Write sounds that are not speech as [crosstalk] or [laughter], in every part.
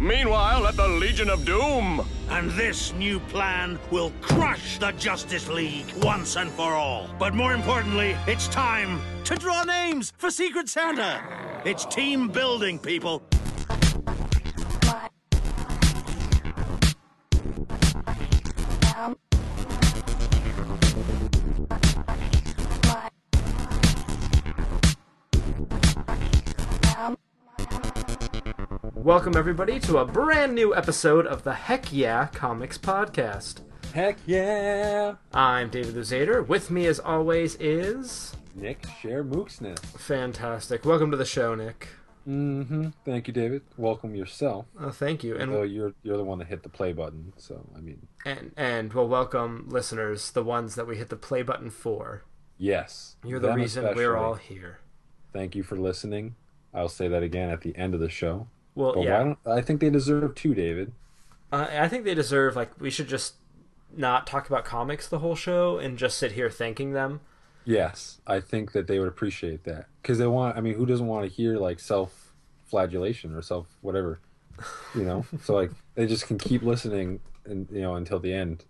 Meanwhile, at the Legion of Doom. And this new plan will crush the Justice League once and for all. But more importantly, it's time to draw names for Secret Santa. It's team building, people. Welcome, everybody, to a brand new episode of the Heck Yeah Comics Podcast. Heck yeah! I'm David Luzader. With me, as always, is. Nick Share Mooksness. Fantastic. Welcome to the show, Nick. Mm-hmm. Thank you, David. Welcome yourself. Oh, thank you. And, you're you're the one that hit the play button, so I mean, and, and, well, welcome, listeners, the ones that we hit the play button for. yes. You're the them reason we're especially. all here. Thank you for listening. I'll say that again at the end of the show. Well, But yeah. I think they deserve two, David? Uh, I think they deserve, like, we should just not talk about comics the whole show and just sit here thanking them. Yes, I think that they would appreciate that because they want. I mean, who doesn't want to hear like self-flagellation or self whatever, you know? [laughs] so like they just can keep listening and you know until the end.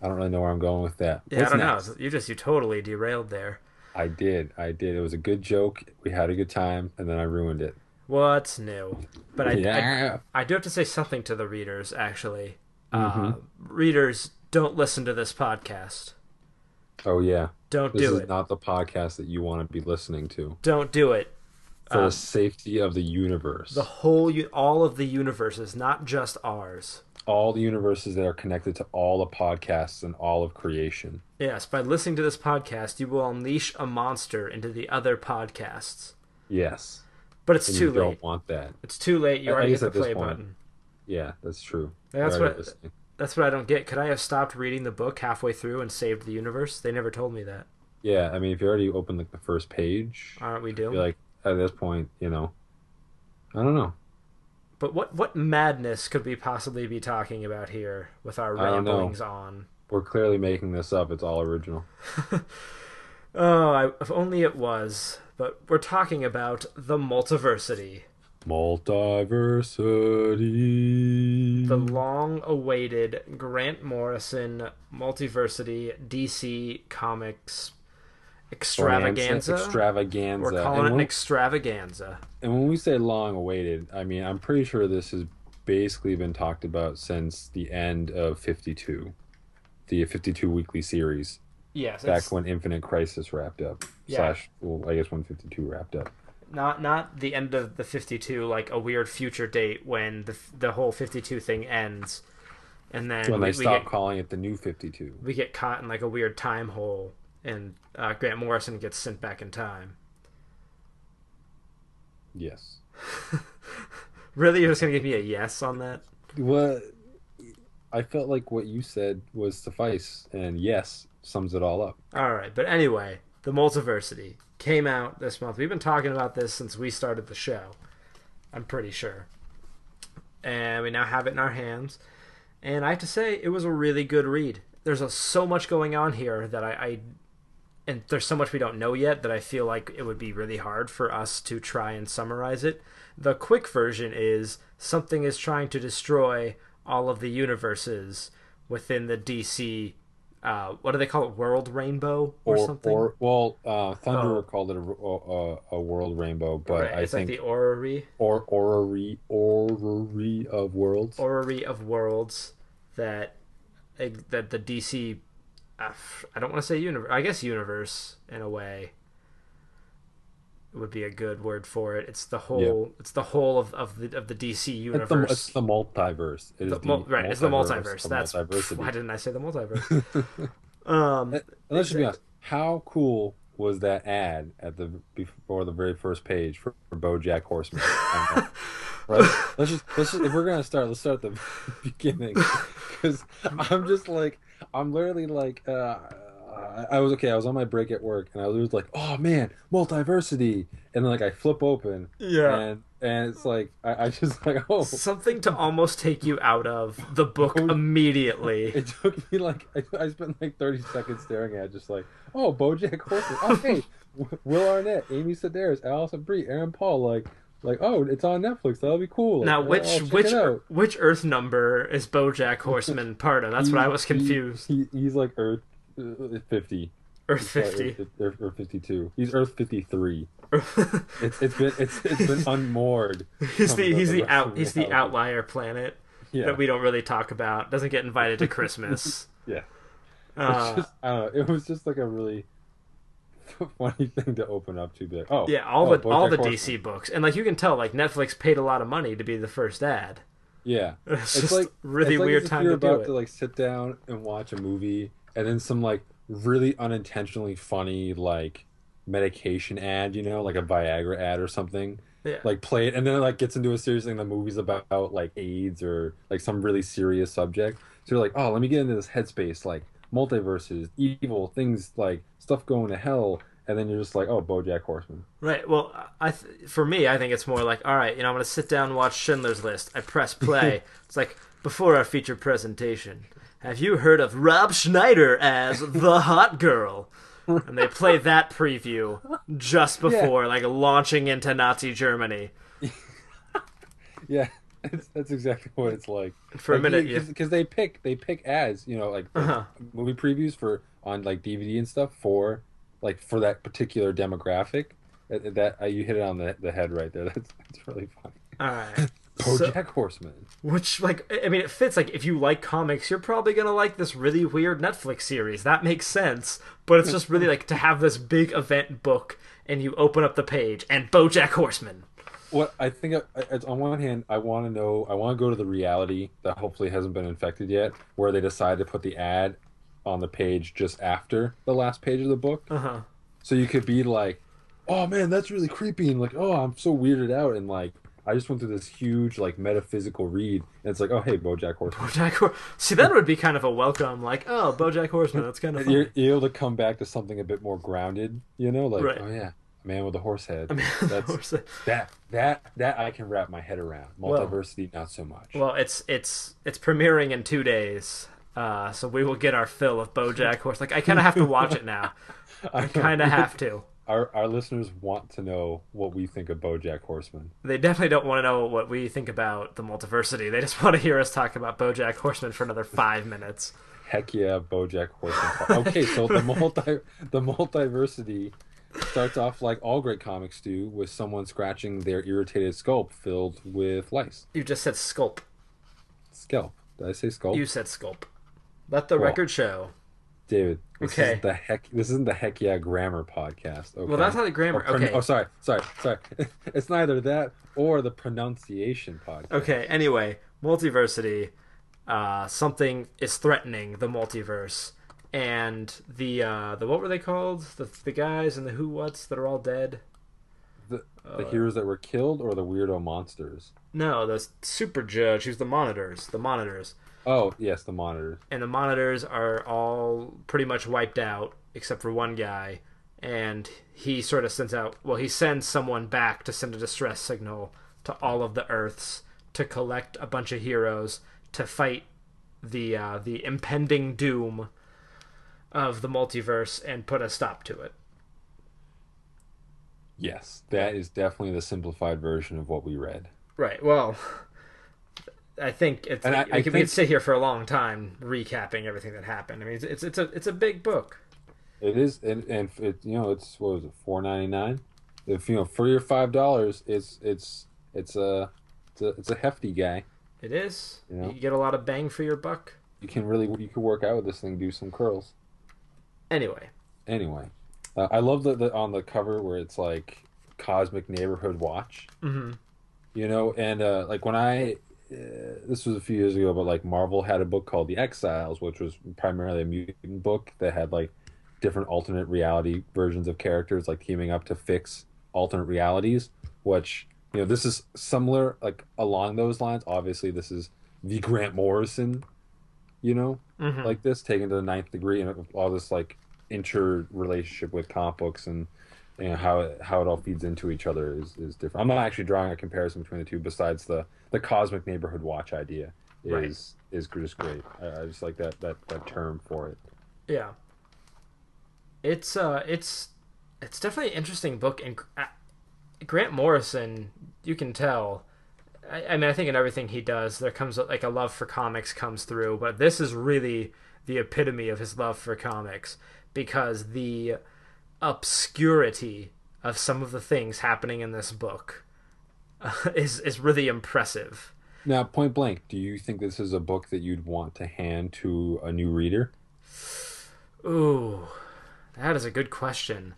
I don't really know where I'm going with that. Yeah, What's I don't next? know. You just, you totally derailed there. I did. I did. It was a good joke. We had a good time, and then I ruined it. What's new? But I, yeah. I, I do have to say something to the readers, actually. Mm-hmm. Uh, readers, don't listen to this podcast. oh yeah. Don't This do is it. not the podcast that you want to be listening to Don't do it. for Um, the safety of the universe. The whole, all of the universes, not just ours. all the universes that are connected to all the podcasts and all of creation. Yes, by listening to this podcast, you will unleash a monster into the other podcasts. Yes. But it's too you late. don't want that. It's too late. You At already hit the play point. button. Yeah, that's true. That's what- listening. That's what I don't get. Could I have stopped reading the book halfway through and saved the universe? They never told me that. Yeah, I mean, if you already opened like the first page, Aren't we you're like at this point, you know, I don't know. But what what madness could we possibly be talking about here with our I ramblings on? We're clearly making this up. It's all original. [laughs] Oh, I, if only it was. But we're talking about the multiversity, Multiversity. the long-awaited Grant Morrison multiversity DC Comics extravaganza. Extravaganza. We're calling and, it an extravaganza. and when we say long awaited, I mean, I'm pretty sure this has basically been talked about since the end of 52, the 52 weekly series, Yes, back when Infinite Crisis wrapped up. Yeah. Slash, well, I guess when 52 wrapped up. not not the end of the 52 like a weird future date when the the whole 52 thing ends and then when we, they we get calling it the new 52. we get caught in like a weird time hole and uh, Grant Morrison gets sent back in time. Yes. [laughs] Really, you're just gonna give me a yes on that? What I felt like what you said was suffice, and yes sums it all up. All right, but anyway, the multiversity came out this month. We've been talking about this since we started the show. I'm pretty sure, and we now have it in our hands. And I have to say, it was a really good read. There's a, so much going on here that I, I, and there's so much we don't know yet that I feel like it would be really hard for us to try and summarize it. The quick version is something is trying to destroy all of the universes within the DC. Uh, what do they call it? World Rainbow or, Or, something? or well, uh, Thunderer Oh. called it a, a, a world rainbow, but Right, I it's think like the orrery, or orrery orrery of worlds. orrery of worlds that that the DC. uh, I don't want to say universe. I guess universe in a way would be a good word for it. It's the whole. It's the whole of, of the of the DC it's, the, universe. it's the multiverse. It is The the mul- right, it's the multiverse. That's [laughs] multiversity. why didn't I say the multiverse? [laughs] um, And let's just be honest. How cool was that ad at the before the very first page for, for BoJack Horseman? I don't know. [laughs] right? Let's just let's just if we're gonna start, let's start at the beginning because I'm just like I'm literally like uh, I- I was okay. I was on my break at work and I was like, oh man, multiversity, and then like I flip open Yeah. and and it's like I, I [laughs] just like oh. something to almost take you out of the book [laughs] immediately. [laughs] It took me like I, I spent like thirty seconds staring at, it, just like, oh, BoJack Horseman. Oh, hey, Will Arnett, Amy Sedaris, Alison Brie, Aaron Paul. Like, like, oh, it's on Netflix. That'll be cool. Now, I'll which oh, check which which Earth number is BoJack Horseman part of? That's what I was He- he- confused. He, he's like Earth uh, fifty. Earth fifty. Earth, Earth, Earth fifty-two. He's Earth fifty-three. [laughs] It's it's been it's it's been unmoored. he's the he's the out he's the outlier planet Yeah, that we don't really talk about. Doesn't get invited to Christmas. [laughs] yeah. It's Uh, just I don't know. It was just like a really [laughs] funny thing to open up to. Be like, oh yeah, all oh, the all the. DC books, and like you can tell, like Netflix paid a lot of money to be the first ad. Yeah, It's, it's just like really it's like weird time to do about it. to like sit down and watch a movie, and then some like really unintentionally funny like medication ad, you know, like a Viagra ad or something. Yeah. Like play it, and then it like gets into a serious thing. The movie's about like AIDS or like some really serious subject. So you're like, oh, let me get into this headspace, like multiverses, evil things, like stuff going to hell, and then you're just like, oh, BoJack Horseman. Right. Well, I th- for me, I think it's more like, all right, you know, I'm gonna sit down and watch Schindler's List. I press play. [laughs] it's like before our feature presentation. Have you heard of Rob Schneider as [laughs] the hot girl? And they play that preview just before, like launching into Nazi Germany. [laughs] Yeah, it's, that's exactly what it's like. For a minute, yeah. because they pick they pick ads, you know, like like Uh-huh. movie previews for on like DVD and stuff for like for that particular demographic. That, that uh, you hit it on the, the head right there. [laughs] That's that's really funny. All right. So- BoJack Horseman. Which, like, I mean, it fits. Like, if you like comics, you're probably gonna like this really weird Netflix series. That makes sense. But it's just really like to have this big event book, and you open up the page, and BoJack Horseman. What I think, I, I- on one hand, I want to know. I want to go to the reality that hopefully hasn't been infected yet, where they decide to put the ad on the page just after the last page of the book. Uh huh. So you could be like, "Oh man, that's really creepy," and like, "Oh, I'm so weirded out," and like, I just went through this huge like metaphysical read, and it's like, "Oh, hey, BoJack Horseman." BoJack See, that would be kind of a welcome. Like, oh, BoJack Horseman. That's kind of [laughs] You're, you're able to come back to something a bit more grounded, you know, like, Right. "Oh yeah, a man with a horse head." I mean, That's Horseman. that that that I can wrap my head around. Well- Multiversity, not so much. Well, it's it's it's premiering in two days. Uh, so we will get our fill of BoJack Horse. Like I kind of have to watch it now. [laughs] I kind of have to. Our our listeners want to know what we think of BoJack Horseman. They definitely don't want to know what we think about the multiversity. They just [laughs] want to hear us talk about BoJack Horseman for another five minutes. Heck yeah, BoJack Horseman. Okay, so the [laughs] multi the multiversity starts off like all great comics do, with someone scratching their irritated scalp filled with lice. You just said sculpt. Scalp. Did I say scalp? You said sculpt. Let the Well, record show. David. This Okay. Isn't the heck. This isn't the heck yeah grammar podcast. Okay? Well, that's not the grammar. Okay. Oh, sorry, sorry, sorry. [laughs] it's neither that or the pronunciation podcast. Okay. Anyway, multiversity. Uh, something is threatening the multiverse, and the uh, the what were they called? The the guys and the who whats that are all dead. The, Uh, the heroes that were killed or the weirdo monsters. No, the super judge who's the monitors. The monitors. Oh yes, the monitors. and the monitors are all pretty much wiped out except for one guy and he sort of sends out well he sends someone back to send a distress signal to all of the earths to collect a bunch of heroes to fight the uh, the impending doom of the multiverse and put a stop to it Yes, that is definitely the simplified version of what we read. right well I think it's And I- we, I could, we could sit here for a long time recapping everything that happened. I mean, it's it's, it's a it's a big book. It is, and, and it, you know, it's what was it, four ninety nine? If you know, for your five dollars, it's it's it's a it's a it's a hefty guy. It is. Yeah. You get a lot of bang for your buck. You can really you can work out with this thing, do some curls. Anyway, Anyway, uh, I love the, the on the cover where it's like Cosmic Neighborhood Watch. Mhm. You know, and uh, like when I this was a few years ago, but like Marvel had a book called The Exiles, which was primarily a mutant book that had like different alternate reality versions of characters like teaming up to fix alternate realities. Which you know, this is similar like along those lines. Obviously, this is the Grant Morrison. You know, Mhm. like this taken to the ninth degree and all this like interrelationship with comic books and you know how it, how it all feeds into each other is, is different. I'm not actually drawing a comparison between the two besides the the cosmic neighborhood watch idea is Right. is just great. I, I just like that that that term for it. yeah. It's uh, it's it's definitely an interesting book, and uh, Grant Morrison, you can tell. I, I mean, I think in everything he does, there comes like a love for comics comes through, but this is really the epitome of his love for comics because the obscurity of some of the things happening in this book [laughs] is is really impressive. Now, point blank, do you think this is a book that you'd want to hand to a new reader? Ooh, that is a good question.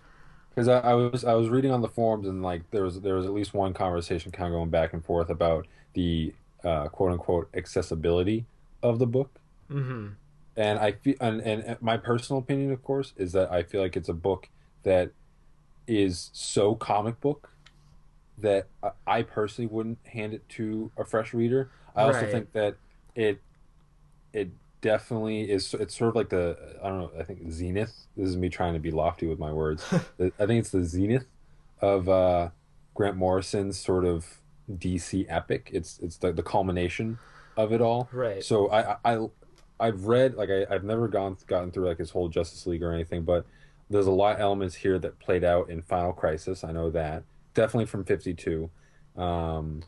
Because I, I was I was reading on the forums and like there was there was at least one conversation kind of going back and forth about the uh, quote unquote accessibility of the book. hmm and I feel and, and my personal opinion, of course, is that I feel like it's a book that is so comic book that I- personally wouldn't hand it to a fresh reader. I also Right. think that it it definitely is. It's sort of like the I don't know. I think zenith. This is me trying to be lofty with my words. [laughs] I think it's the zenith of uh, Grant Morrison's sort of DC epic. It's it's the, the culmination of it all. Right. So I I I- I've read like I, I've never gone gotten through like his whole Justice League or anything, but there's a lot of elements here that played out in Final Crisis. I know that definitely from Fifty Two, um,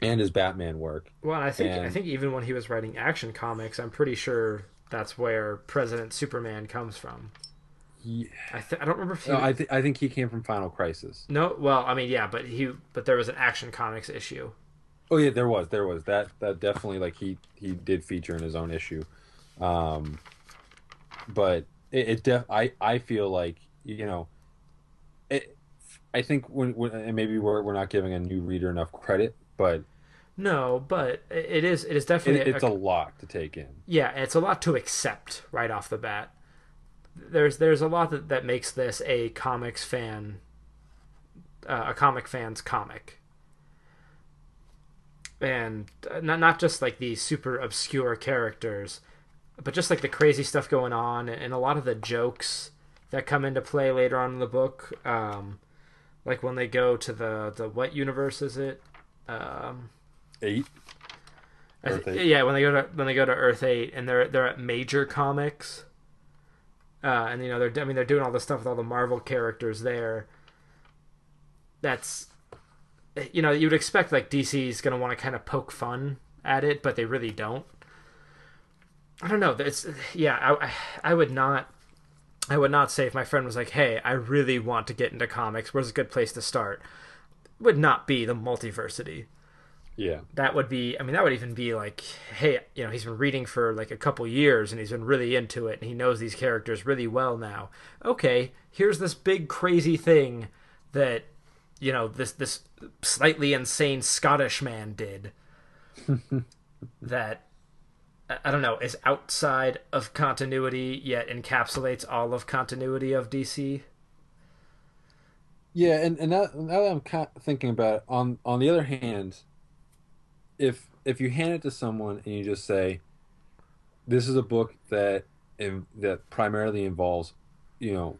and his Batman work. Well, I think I think even when he was writing action comics, I'm pretty sure that's where President Superman comes from. He, I th- I don't remember if he. no, I think I think he came from Final Crisis. no, well, I mean, yeah, but he but there was an action comics issue. Oh yeah, there was there was that that definitely like he he did feature in his own issue, um, but it, it def I I feel like you know, I think when, when and maybe we're we're not giving a new reader enough credit, but No, but it it is it is it, definitely it's a lot to take in. yeah, it's a lot to accept right off the bat. There's there's a lot that, that makes this a comics fan, uh, a comic fan's comic, and uh, not not just like the super obscure characters, but just like the crazy stuff going on and a lot of the jokes that come into play later on in the book. Um, like when they go to the the what universe is it? Um, Eight. I Earth th- Eight. yeah, when they go to when they go to Earth Eight, and they're they're at Major Comics, uh, and you know they're I mean they're doing all the stuff with all the Marvel characters there. That's, you know, you'd expect like DC's gonna want to kind of poke fun at it, but they really don't. I don't know. It's yeah. I I would not. I would not say if my friend was like, "Hey, I really want to get into comics. Where's a good place to start?" Would not be the multiversity Yeah. that would be i mean that would even be like hey you know he's been reading for like a couple years and he's been really into it and he knows these characters really well now okay here's this big crazy thing that you know this this slightly insane scottish man did [laughs] that I- don't know is outside of continuity yet encapsulates all of continuity of dc Yeah, and, and now, now that I'm kind of thinking about it, on on the other hand, if if you hand it to someone and you just say, "This is a book that that primarily involves, you know,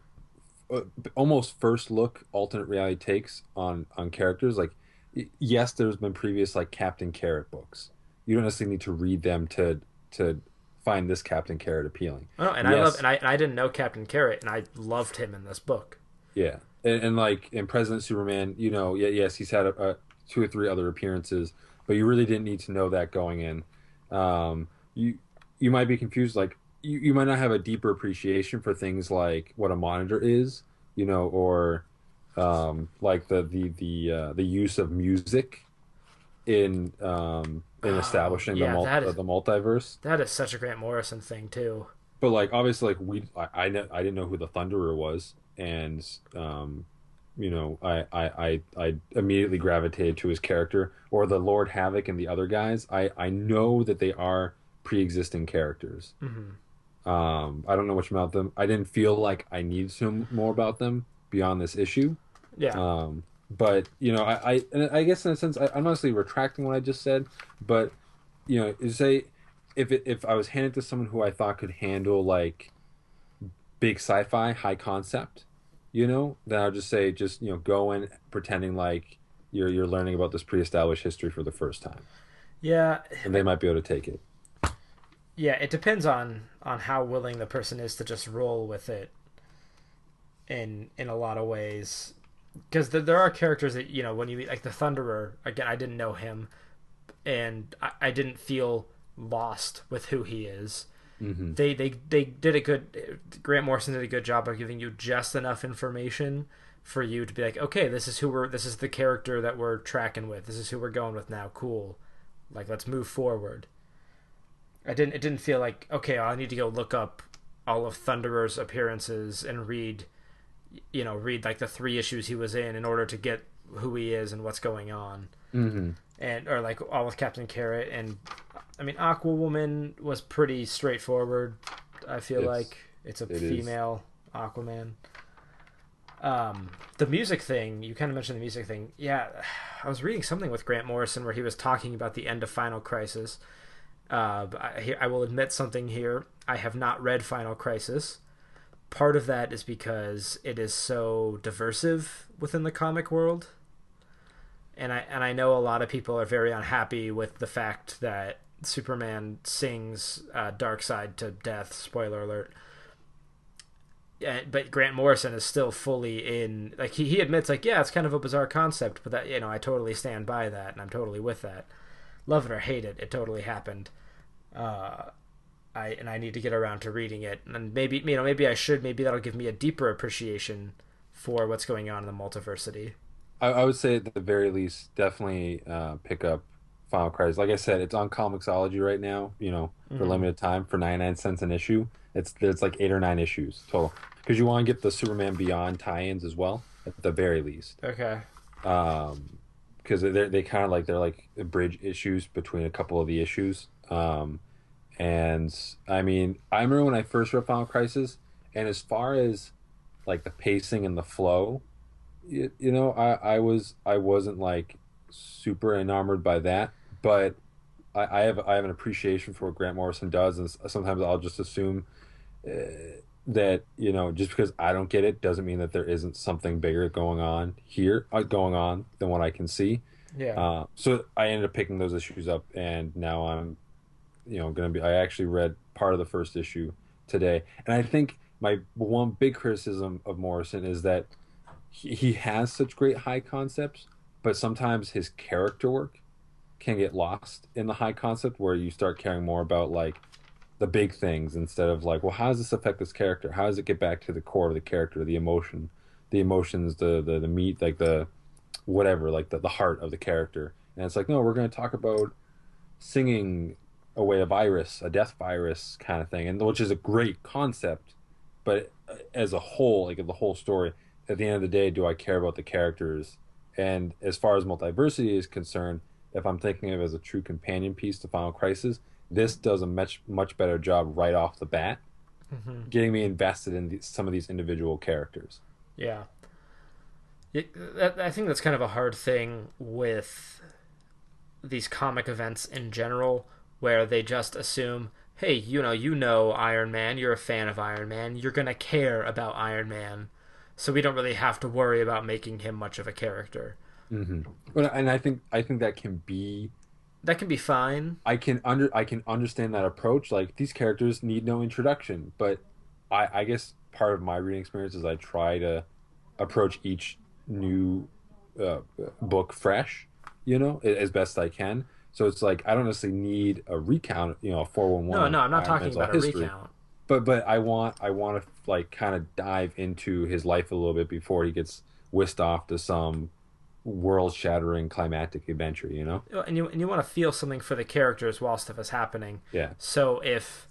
uh, almost first look alternate reality takes on on characters," like yes, there's been previous like Captain Carrot books. You don't necessarily need to read them to to find this Captain Carrot appealing. oh, and i love and I, and I didn't know captain carrot and i loved him in this book Yeah, and, and like in President Superman, you know, yeah, yes, he's had a, a two or three other appearances, but you really didn't need to know that going in. Um, you you might be confused, like you, you might not have a deeper appreciation for things like what a monitor is, you know, or um, like the the the uh, the use of music in um, in Oh, establishing yeah, the, mul- is- the multiverse. that is such a grant morrison thing too But like obviously, like we, I, I, kn- I didn't know who the Thunderer was, and um, you know, I, I, I, I immediately gravitated to his character, or the Lord Havoc and the other guys. I, I know that they are pre-existing characters. hmm Um, I don't know much about them. I didn't feel like I needed to know more about them beyond this issue. yeah Um, but you know, I, I, and I guess in a sense, I, I'm honestly retracting what I just said. But you know, you say if it, if I was handed to someone who I thought could handle like big sci-fi, high concept, you know, then I'd just say, just you know, go in pretending like you're you're learning about this pre-established history for the first time, yeah and they might be able to take it. yeah it depends on on how willing the person is to just roll with it in in a lot of ways because there are characters that you know when you meet like the Thunderer again. I didn't know him, and I, I didn't feel lost with who he is. Mm-hmm. They they they did a good. Grant Morrison did a good job of giving you just enough information for you to be like, okay, this is who we're. This is the character that we're tracking with. This is who we're going with now. Cool. Like let's move forward. I didn't. It didn't feel like okay. I need to go look up all of Thunderer's appearances and read, you know, read like the three issues he was in in order to get who he is and what's going on. Mm-hmm. And or like all with Captain Carrot and I mean Aqua Woman was pretty straightforward. I feel It's- like it's a it is. female Aquaman. Um, the music thing you kind of mentioned the music thing. Yeah, I was reading something with Grant Morrison where he was talking about the end of Final Crisis. Uh, I, I will admit something here. I have not read Final Crisis. Part of that is because it is so diversive within the comic world, and I and I know a lot of people are very unhappy with the fact that Superman sings uh, "Darkseid" to death. Spoiler alert. Yeah, but Grant Morrison is still fully in. Like he, he admits, like yeah, it's kind of a bizarre concept, but that you know I totally stand by that, and I'm totally with that. Love it or hate it, it totally happened. Uh, I and I need to get around to reading it, and maybe you know maybe I should. Maybe that'll give me a deeper appreciation for what's going on in the multiversity. I, I would say at the very least, definitely uh, pick up Final Crisis. Like I said, it's on Comixology right now. You know, for Mhm. limited time for ninety nine cents an issue. It's it's like eight or nine issues total. Because you want to get the Superman Beyond tie-ins as well, at the very least. Okay. Um, because they they kind of like they're like bridge issues between a couple of the issues. Um, and I mean, I remember when I first read Final Crisis, and as far as like the pacing and the flow, you, you know, I I was I wasn't like super enamored by that, but I, I have I have an appreciation for what Grant Morrison does, and sometimes I'll just assume. Uh, that you know just because i don't get it doesn't mean that there isn't something bigger going on here uh, going on than what i can see Yeah. uh, so i ended up picking those issues up and now i'm you know gonna be i actually read part of the first issue today. And i think my one big criticism of morrison is that he, he has such great high concepts but sometimes his character work can get lost in the high concept where you start caring more about like the big things instead of like well how does this affect this character? How does it get back to the core of the character the emotion the emotions the the, the meat like the whatever like the, the heart of the character? And it's like no we're going to talk about singing away a virus a death virus kind of thing and which is a great concept but as a whole like the whole story at the end of the day do i care about the characters and as far as multiversity is concerned if i'm thinking of it as a true companion piece to final crisis this does a much much better job right off the bat Mhm. getting me invested in the, some of these individual characters Yeah. It, that, I think that's kind of a hard thing with these comic events in general, where they just assume, hey, you know, you know Iron Man, you're a fan of Iron Man, you're gonna care about Iron Man, so we don't really have to worry about making him much of a character. mm-hmm. but, and i think i think that can be That can be fine. I can under I can understand that approach. Like these characters need no introduction, but I, I guess part of my reading experience is I try to approach each new uh, book fresh, you know, as best I can. So it's like I don't necessarily need a recount, you know, a four one one. No, no, I'm not talking about a recount. But but I want I want to like kind of dive into his life a little bit before he gets whisked off to some world shattering climactic adventure. You know? And you and you want to feel something for the characters while stuff is happening. Yeah. So if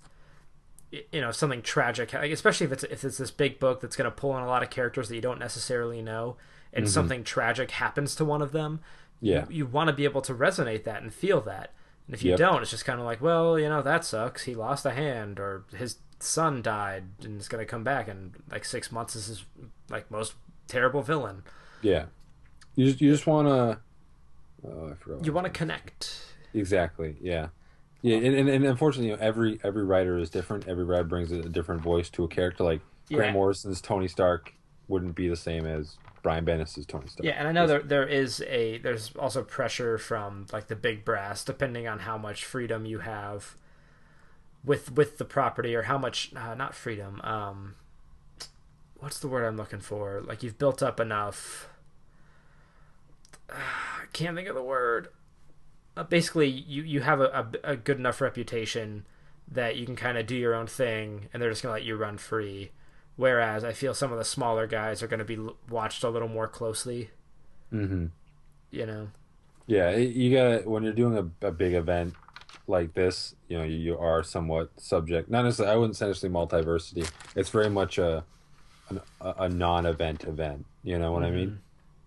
you know something tragic, especially if it's if it's this big book that's going to pull in a lot of characters that you don't necessarily know, and mm-hmm. something tragic happens to one of them, Yeah. you, you want to be able to resonate that and feel that. And if you Yep. don't, it's just kind of like, well, you know, that sucks. He lost a hand, or his son died, and is going to come back in like six months. This is like most terrible villain. Yeah. You just you just want to. Oh, I forgot. You want to connect. exactly. Yeah. Yeah, and, and, and unfortunately, you know, every every writer is different. Every writer brings a, different voice to a character. Like Yeah. Grant Morrison's Tony Stark wouldn't be the same as Brian Bendis's Tony Stark. Yeah, and I know there there is a there's also pressure from like the big brass, depending on how much freedom you have with with the property or how much uh, not freedom. Um, what's the word I'm looking for? Like you've built up enough [sighs] I can't think of the word. Uh, basically, you you have a, a, a good enough reputation that you can kind of do your own thing, and they're just gonna let you run free. Whereas I feel some of the smaller guys are gonna be watched a little more closely. Mm-hmm. You know. Yeah, you gotta when you're doing a, a big event like this, you know, you, you are somewhat subject. Not necessarily, I wouldn't say necessarily multiversity. It's very much a an, a, non-event event. You know what I mean?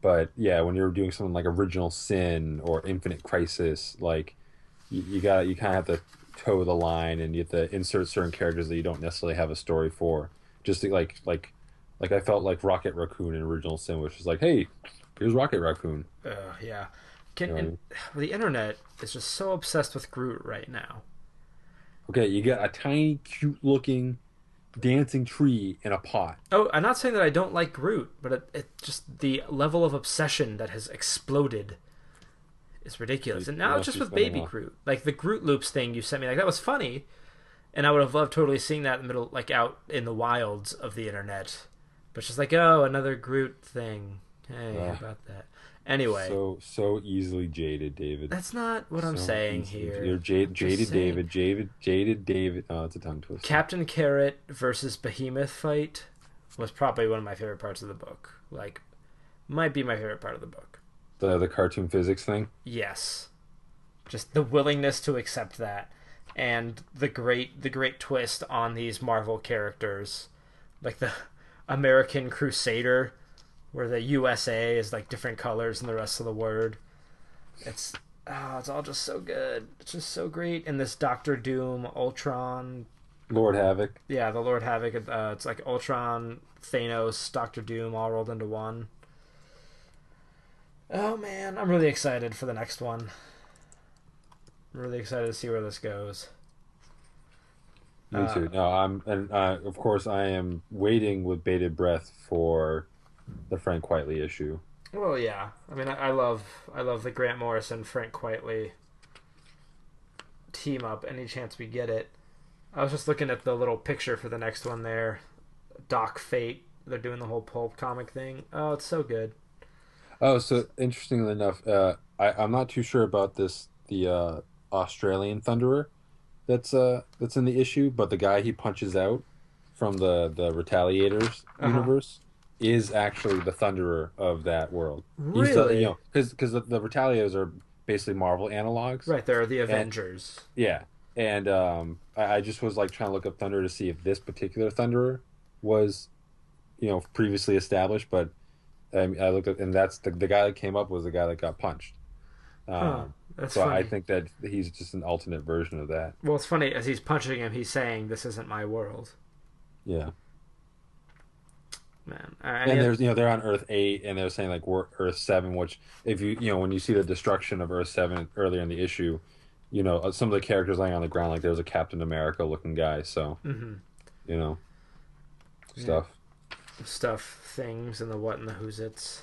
But yeah, when you're doing something like Original Sin or Infinite Crisis, like you, you got you kind of have to toe the line and you have to insert certain characters that you don't necessarily have a story for. Just like like like I felt like Rocket Raccoon in Original Sin, which was like, hey, here's Rocket Raccoon. Uh, yeah. Can, You know I the internet is just so obsessed with Groot right now. Okay, you got a tiny, cute looking dancing tree in a pot. Oh, I'm not saying that I don't like Groot, but it, it just the level of obsession that has exploded is ridiculous. And now Yeah, it's just with Baby. Groot, like the Groot loops thing you sent me, like that was funny, and I would have loved totally seeing that in the middle, like out in the wilds of the internet. But just like, oh, another Groot thing. Hey, how Ugh. about that? Anyway, So so easily jaded, David. that's not what I'm saying easily- here. You're jaded, jaded. David, jaded, jaded David. Oh, it's a tongue twister. Captain Carrot versus Behemoth fight was probably one of my favorite parts of the book. Like, might be my favorite part of the book. the the cartoon physics thing. Yes, just the willingness to accept that, and the great the great twist on these Marvel characters, like the [laughs] American Crusader, where the USA is like different colors than the rest of the word. It's oh, it's all just so good. It's just so great. And this Doctor Doom, Ultron, Lord Havoc. yeah, the Lord Havoc. Uh, it's like Ultron, Thanos, Doctor Doom, all rolled into one. Oh man, I'm really excited for the next one. I'm really excited to see where this goes. Me Uh, too. No, I'm, and uh, of course I am waiting with bated breath for the Frank Quitely issue. Well, yeah. I mean, I, I love, I love the Grant Morrison Frank Quitely team up. Any chance we get it. I was just looking at the little picture for the next one there. Doc Fate. They're doing the whole pulp comic thing. Oh, it's so good. Oh, so interestingly enough, uh, I, I'm not too sure about this the uh, Australian Thunderer that's uh that's in the issue, but the guy he punches out from the the Retaliators Uh-huh. universe is actually the Thunderer of that world. Really? the, you know, because because the, the Retaliators are basically Marvel analogs, Right, they're the Avengers. Yeah, and um, I, I just was like trying to look up Thunder to see if this particular Thunderer was, you know, previously established. But um, I looked at, and that's the the guy that came up was the guy that got punched. Um, that's so funny. I think that he's just an alternate version of that. Well, it's funny as he's punching him, he's saying, "This isn't my world." Yeah, Man, I and there's you know they're on Earth eight, and they're saying like we're Earth seven, which if you you know when you see the destruction of Earth seven earlier in the issue, you know uh, some of the characters laying on the ground like there's a Captain America looking guy, so mhm. you know Yeah. stuff. stuff, things, and the what and the who's it's.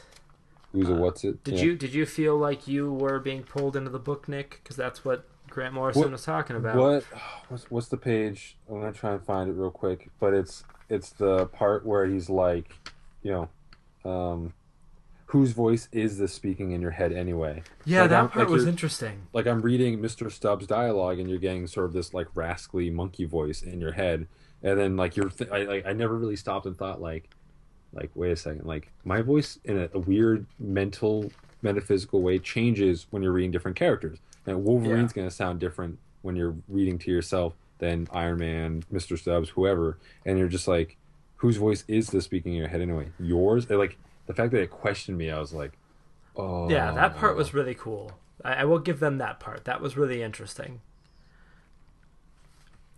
Who's a what's it? Did Yeah. you did you feel like you were being pulled into the book, Nick? Because that's what Grant Morrison What- was talking about. What? [sighs] What's what's the page? I'm gonna try and find it real quick. But it's it's the part where he's like, you know, um, whose voice is this speaking in your head anyway? Yeah, Like, that I'm- part like was interesting. Like I'm reading Mr. Stubbs' dialogue, and you're getting sort of this like rascally monkey voice in your head, and then like you're, th- I like I never really stopped and thought like, like wait a second, like my voice in a, a weird mental metaphysical way changes when you're reading different characters, and Wolverine's gonna sound different when you're reading to yourself than Iron Man, Mr. Stubbs, whoever, and you're just like, whose voice is this speaking in your head anyway? Yours? And, like the fact that it questioned me, I was like, oh, Yeah, that part was really cool. I, I will give them that part. That was really interesting.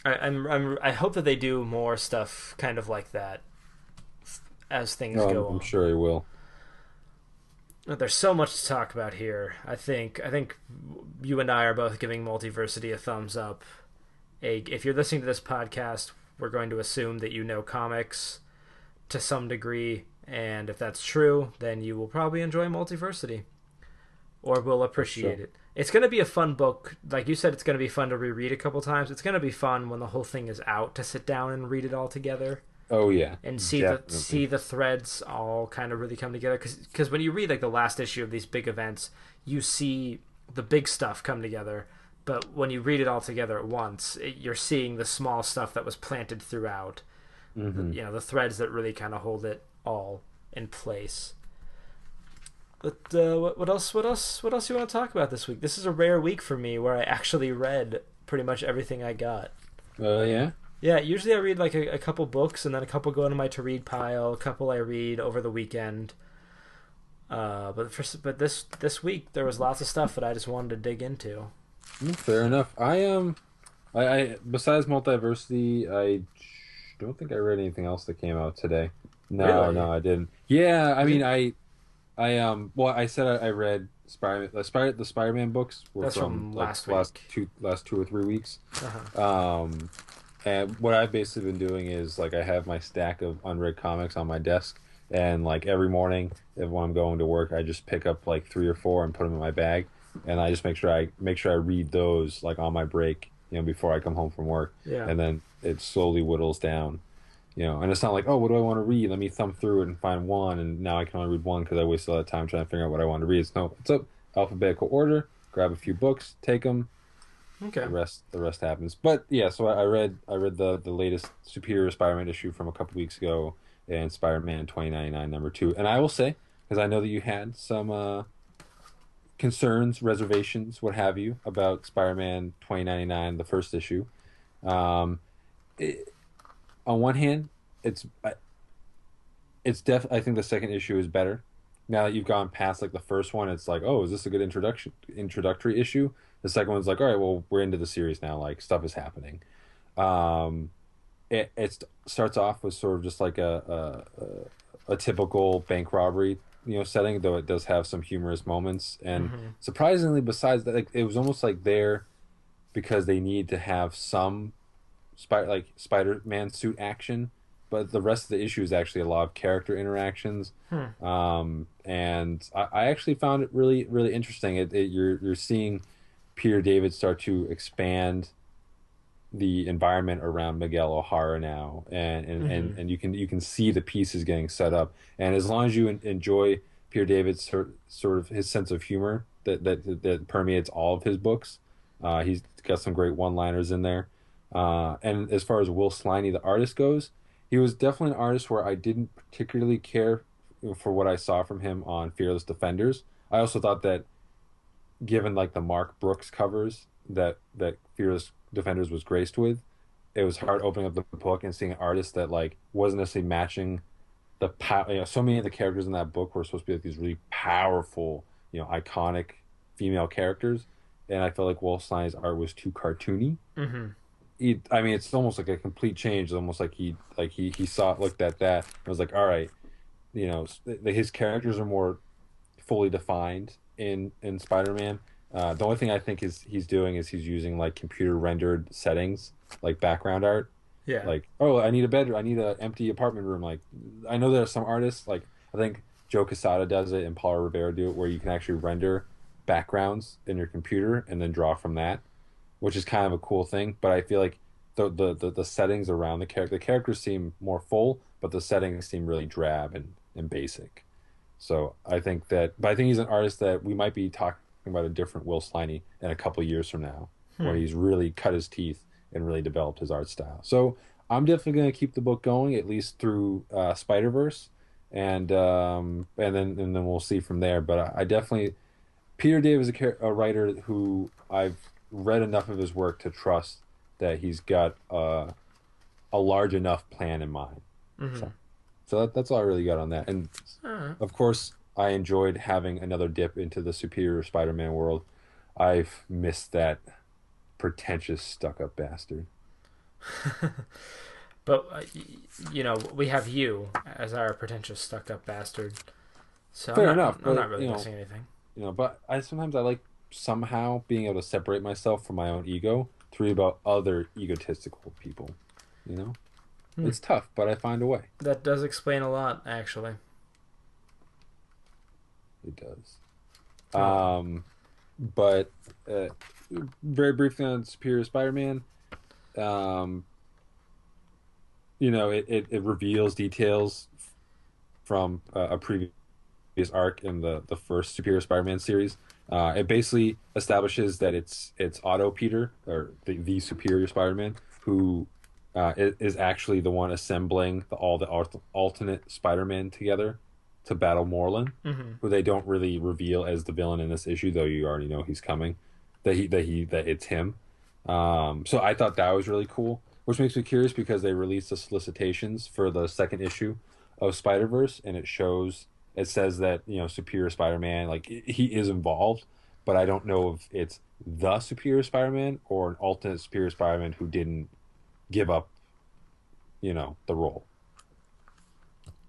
I, I'm, I'm I hope that they do more stuff kind of like that as things go I'm, on. I'm sure he will. There's so much to talk about here. I think I think you and I are both giving Multiversity a thumbs up. A, if you're listening to this podcast, we're going to assume that you know comics to some degree, and if that's true, then you will probably enjoy Multiversity, or will appreciate Sure. it. It's going to be a fun book. Like you said, it's going to be fun to reread a couple times. It's going to be fun when the whole thing is out to sit down and read it all together. Oh yeah, and see Definitely. the see the threads all kind of really come together. Because when you read like the last issue of these big events you see the big stuff come together. But when you read it all together at once it, you're seeing the small stuff that was planted throughout. Mhm. you know the threads that really kind of hold it all in place. But uh, what, what else what else what else you want to talk about this week? This is a rare week for me where i actually read pretty much everything i got. Uh, yeah. Yeah, usually I read like a, a couple books and then a couple go into my to read pile. A couple I read over the weekend. Uh, but for, but this this week there was lots of stuff that I just wanted to dig into. Mm, Fair enough. I um, I, I besides multiversity, I don't think I read anything else that came out today. No, Really? no, I didn't. Yeah, I mean, I, I um, well, I said I, I read Spider, the Spider, the Spider-Man books were That's from, from like, last last two, last two or three weeks. Uh-huh. Um, and what I've basically been doing is like I have my stack of unread comics on my desk, and like every morning, if when I'm going to work, I just pick up like three or four and put them in my bag, and I just make sure I make sure I read those like on my break, you know, before I come home from work, Yeah. and then it slowly whittles down. You know, and it's not like, oh, what do I want to read? Let me thumb through it and find one, and now I can only read one because I wasted all that time trying to figure out what I want to read. It's no, it's up alphabetical order. Grab a few books, take them, Okay. the rest the rest happens. But yeah so I, I read i read the the latest superior spider-man issue from a couple weeks ago and spider-man 2099 number two. And i will say because i know that you had some uh concerns reservations what have you about spider-man 2099 the first issue. Um it, on one hand it's I, it's def i think the second issue is better. Now that you've gone past like the first one it's like oh is this a good introduction introductory issue the second one's like all right well we're into the series now like stuff is happening. Um it, it starts off with sort of just like a, a a typical bank robbery you know setting though it does have some humorous moments. And surprisingly besides that like it was almost like there because they need to have some spider like spider-man suit action but the rest of the issue is actually a lot of character interactions. Um, and I, I actually found it really really interesting. It, it, you're you're seeing peter david start to expand the environment around Miguel O'Hara now, and and, and, and you can you can see the pieces getting set up. And as long as you enjoy Peter David's sort sort of his sense of humor that that that permeates all of his books, uh, he's got some great one-liners in there. Uh, and as far as Will Sliney, the artist goes, he was definitely an artist where I didn't particularly care for what I saw from him on Fearless Defenders. I also thought that given like the Mark Brooks covers that that Fearless Defenders was graced with, it was hard opening up the book and seeing an artist that like wasn't necessarily matching the power. you know so many of the characters in that book were supposed to be like these really powerful you know iconic female characters and I felt like Will Sliney's art was too cartoony. Mm-hmm. He, I mean, it's almost like a complete change. It's almost like he, like he, he saw, looked at that, and was like, all right, you know, his characters are more fully defined in in Spider-Man. Uh, the only thing I think is he's doing is he's using like computer rendered settings, like background art. Yeah. Like, oh, I need a bedroom. I need an empty apartment room. Like, I know there are some artists, like I think Joe Quesada does it and Paul Rivera do it, where you can actually render backgrounds in your computer and then draw from that, which is kind of a cool thing. But I feel like the the, the, the settings around the character, the characters seem more full, but the settings seem really drab and, and basic. So I think that, but I think he's an artist that we might be talking about a different Will Sliney in a couple years from now, where he's really cut his teeth and really developed his art style. So I'm definitely going to keep the book going at least through uh, Spider Verse, and um, and then and then we'll see from there. But I, I definitely Peter Dave is a, char- a writer who I've read enough of his work to trust that he's got uh, a large enough plan in mind. So, so that, that's all I really got on that. And of course, I enjoyed having another dip into the superior Spider-Man world. I've missed that pretentious, stuck-up bastard. [laughs] But uh, y- you know, we have you as our pretentious stuck-up bastard. So Fair I'm not, enough, I'm but, not really you know, missing anything. You know, but I sometimes I like somehow being able to separate myself from my own ego to read about other egotistical people. You know, it's tough, but I find a way. That does explain a lot, actually. It does. Um, but uh, very briefly on Superior Spider-Man. Um, you know, it, it, it reveals details from uh, a previous arc in the, the first Superior Spider-Man series. Uh, it basically establishes that it's it's Otto Peter or the, the Superior Spider-Man who uh, is, is actually the one assembling the, all the alt- alternate Spider-Man together to battle Morlun, who they don't really reveal as the villain in this issue, though you already know he's coming. That he that he that it's him. Um, so I thought that was really cool, which makes me curious because they released the solicitations for the second issue of Spider Verse, and it shows it says that you know Superior Spider Man like he is involved, but I don't know if it's the Superior Spider Man or an alternate Superior Spider Man who didn't give up, you know, the role.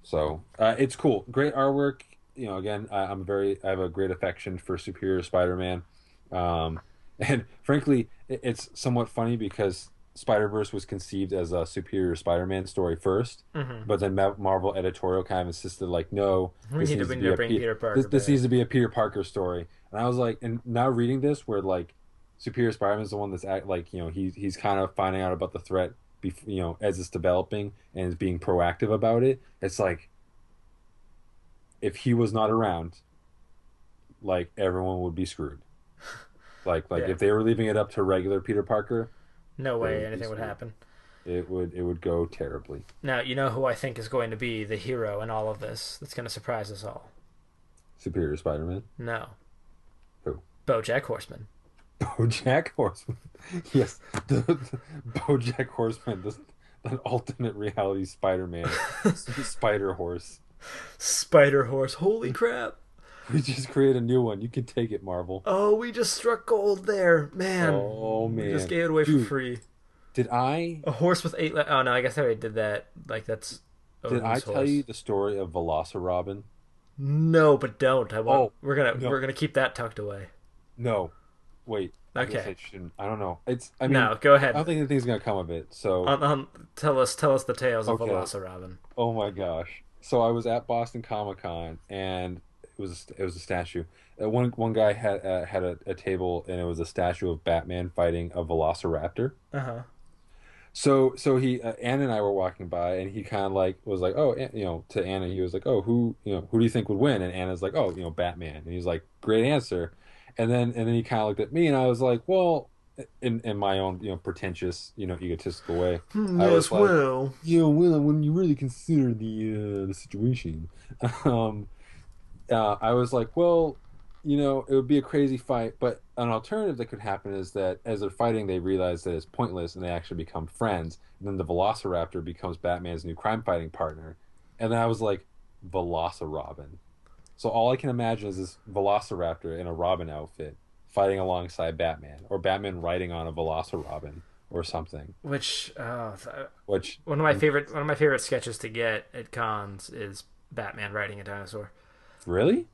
So uh, it's cool, great artwork. You know, again, I, I'm very I have a great affection for Superior Spider Man. Um, [laughs] and frankly, it, it's somewhat funny because Spider Verse was conceived as a Superior Spider Man story 1st but then Ma- Marvel editorial kind of insisted, like, no, We this need to- needs to be to a bring Pe- Peter Parker This, this needs to be a Peter Parker story. And I was like, and now reading this, where like Superior Spider Man is the one that's act, like, you know, he's he's kind of finding out about the threat, bef- you know, as it's developing and is being proactive about it. It's like if he was not around, like everyone would be screwed. [laughs] Like like Yeah. if they were leaving it up to regular Peter Parker, No way anything would happen. it would it would go terribly. Now, you know who I think is going to be the hero in all of this that's going to surprise us all? Superior Spider Man. No. Who? Bojack Horseman. BoJack Horseman. [laughs] yes, the, the BoJack Horseman, the, the alternate reality Spider-Man, [laughs] Spider Horse. Spider Horse. Holy crap. We just create a new one. You can take it, Marvel. Oh, we just struck gold there. Man. Oh We man, just gave it away Dude, for free. Did I A horse with eight. Le- oh, no, I guess I already did that. Like, that's. did I tell horse. you the story of Velocirobin? No, but don't. I won't. Oh, we're gonna no. we're gonna keep that tucked away. No, wait. Okay. I. I don't know. It's. I mean, no, go ahead. I don't think anything's gonna come of it. So. Um, um, tell us tell us the tales of Okay. Velocirobin. Oh my gosh! So I was at Boston Comic Con, and it was it was a statue. Uh, one one guy had uh, had a, a table, and it was a statue of Batman fighting a Velociraptor. Uh huh. So so he uh, Anna and I were walking by, and he kind of like was like, oh, you know, to Anna, he was like, oh, who you know, who do you think would win? And Anna's like, oh, you know, Batman. And he's like, great answer. And then and then he kind of looked at me, and I was like, well, in in my own you know pretentious you know egotistical way. I was like, well. you know, well, when you really consider the uh, the situation, [laughs] um, uh, I was like, well, you know, it would be a crazy fight, but an alternative that could happen is that as they're fighting, they realize that it's pointless, and they actually become friends. And then the Velociraptor becomes Batman's new crime-fighting partner, and then I was like, Velocirobin. So all I can imagine is this Velociraptor in a Robin outfit fighting alongside Batman, or Batman riding on a Velocirobin or something. Which uh, th- Which one of my favorite one of my favorite sketches to get at cons is Batman riding a dinosaur. really?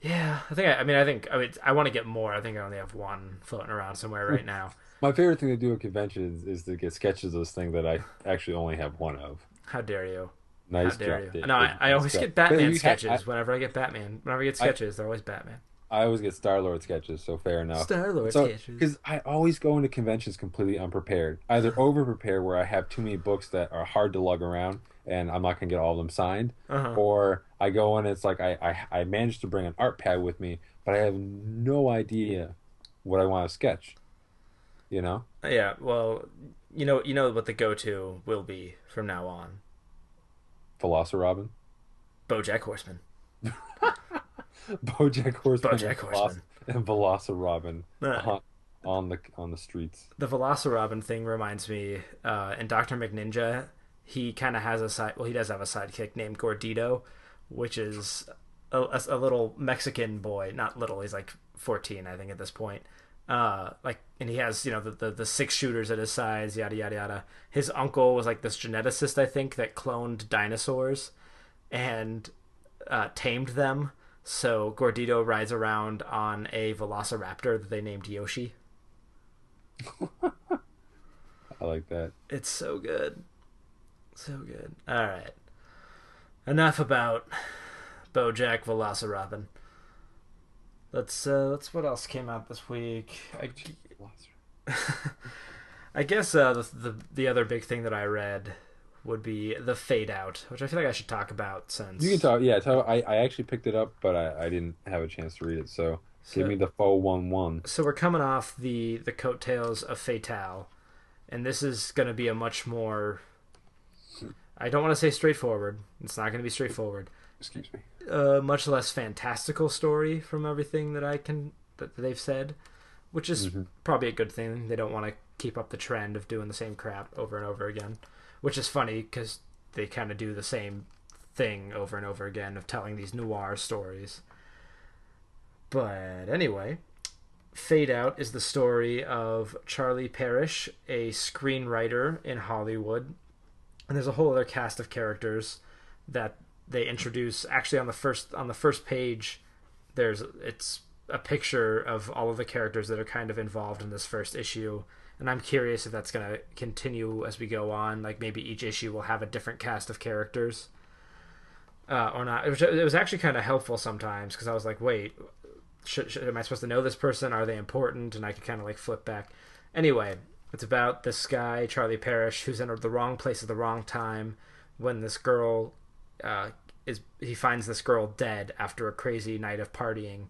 Yeah, I think I, I mean I think I mean I want to get more. I think I only have one floating around somewhere right now. [laughs] My favorite thing to do at conventions is to get sketches of this thing that I actually only have one of. How dare you? Nice job. No, I, I always get Batman sketches whenever I get Batman. Whenever I get sketches, they're always Batman. I, I always get Star Lord sketches, so fair enough. Star Lord So, sketches. because I always go into conventions completely unprepared, either [laughs] over prepared where I have too many books that are hard to lug around and I'm not gonna get all of them signed, Uh-huh. or I go in and it's like I, I I managed to bring an art pad with me, but I have no idea what I want to sketch. You know, Yeah, well, you know, you know what the go-to will be from now on. Velocirobin, BoJack Horseman. [laughs] BoJack Horseman, BoJack and, Veloc- Horseman. and Velocirobin Uh, on, the on the streets. the Velocirobin thing reminds me, uh, in Doctor McNinja, he kind of has a side. Well, he does have a sidekick named Gordito, which is a, a, a little Mexican boy. Not little. He's like fourteen, I think, at this point. Uh, like, and he has you know the, the the six shooters at his sides, yada yada yada. His uncle was like this geneticist, I think, that cloned dinosaurs, and uh, tamed them. So Gordito rides around on a Velociraptor that they named Yoshi. [laughs] I like that. It's so good. So good. All right. Enough about BoJack Velociraptor. Let's uh let's what else came out this week. I, [laughs] I guess uh the, the the other big thing that I read would be the Fade Out, which I feel like I should talk about since You can talk. Yeah, I I actually picked it up, but I, I didn't have a chance to read it. So, So- give me the full one one. So we're coming off the the coattails of Fatale, and this is going to be a much more. I don't want to say straightforward. It's not going to be straightforward. Excuse me. A much less fantastical story from everything that I can that they've said, which is mm-hmm. probably a good thing. They don't want to keep up the trend of doing the same crap over and over again, which is funny because they kind of do the same thing over and over again of telling these noir stories. But anyway, Fade Out is the story of Charlie Parrish, a screenwriter in Hollywood. And there's a whole other cast of characters that they introduce actually on the first on the first page there's it's a picture of all of the characters that are kind of involved in this first issue and I'm curious if that's going to continue as we go on like maybe each issue will have a different cast of characters uh, or not it was, it was actually kind of helpful sometimes because I was like wait should, should, am I supposed to know this person? Are they important? And I could kind of like flip back. Anyway, it's about this guy, Charlie Parrish, who's in the wrong place at the wrong time when this girl uh, is. He finds this girl dead after a crazy night of partying,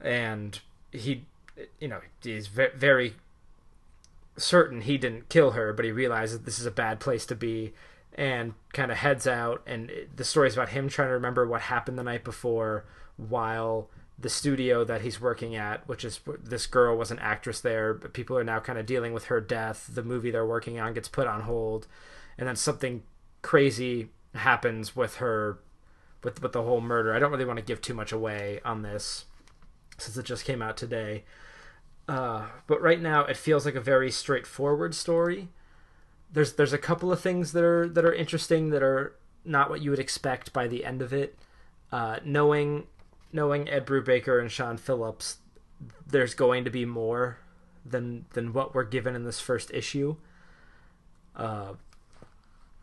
and he, you know, he's ve- very certain he didn't kill her, but he realizes this is a bad place to be and kind of heads out. And it- the story's about him trying to remember what happened the night before while the studio that he's working at, which is this girl was an actress there, but people are now kind of dealing with her death. The movie they're working on gets put on hold, and then something crazy happens with her, with with the whole murder. I don't really want to give too much away on this, since it just came out today. Uh, but right now, it feels like a very straightforward story. There's there's a couple of things that are that are interesting that are not what you would expect by the end of it. Uh, knowing knowing Ed Brubaker and Sean Phillips, there's going to be more than than what we're given in this first issue. Uh,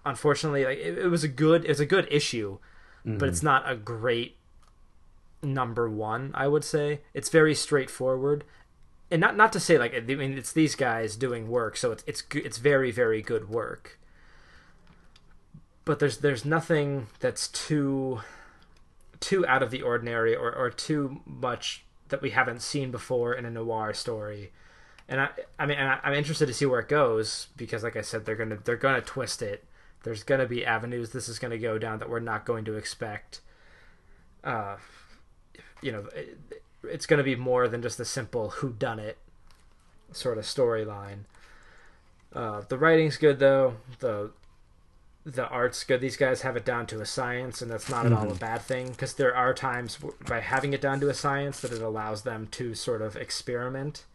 unfortunately, like it, it was a good it's a good issue, but mm-hmm. it's not a great number one. I would say it's very straightforward, and not not to say like I mean it's these guys doing work, so it's it's it's very very good work. But there's there's nothing that's too too out of the ordinary or, or too much that we haven't seen before in a noir story. And I, I mean, I, I'm interested to see where it goes because, like I said, they're gonna they're gonna twist it. There's gonna be avenues this is gonna go down that we're not going to expect. Uh, you know, it, it's gonna be more than just a simple who done it sort of storyline. Uh, the writing's good though. The the art's good. These guys have it down to a science, and that's not at all a bad thing because there are times w- by having it down to a science that it allows them to sort of experiment.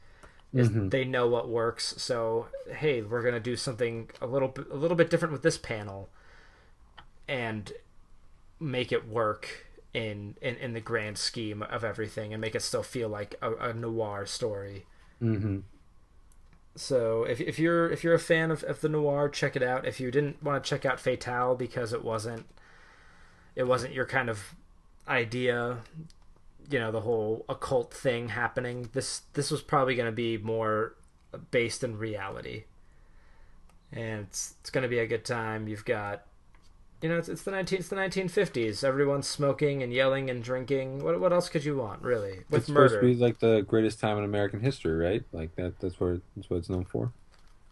Is they know what works. So hey, we're gonna do something a little a little bit different with this panel, and make it work in in, in the grand scheme of everything, and make it still feel like a, a noir story. Mm-hmm. So if if you're if you're a fan of, of the noir, check it out. If you didn't want to check out Fatale because it wasn't it wasn't your kind of idea, you know, the whole occult thing happening. This this was probably going to be more based in reality. And it's it's going to be a good time. You've got you know, it's, it's the 19 it's the 1950s. Everyone's smoking and yelling and drinking. What what else could you want, really? With It's supposed to be like the greatest time in American history, right? Like that. That's what that's what it's known for.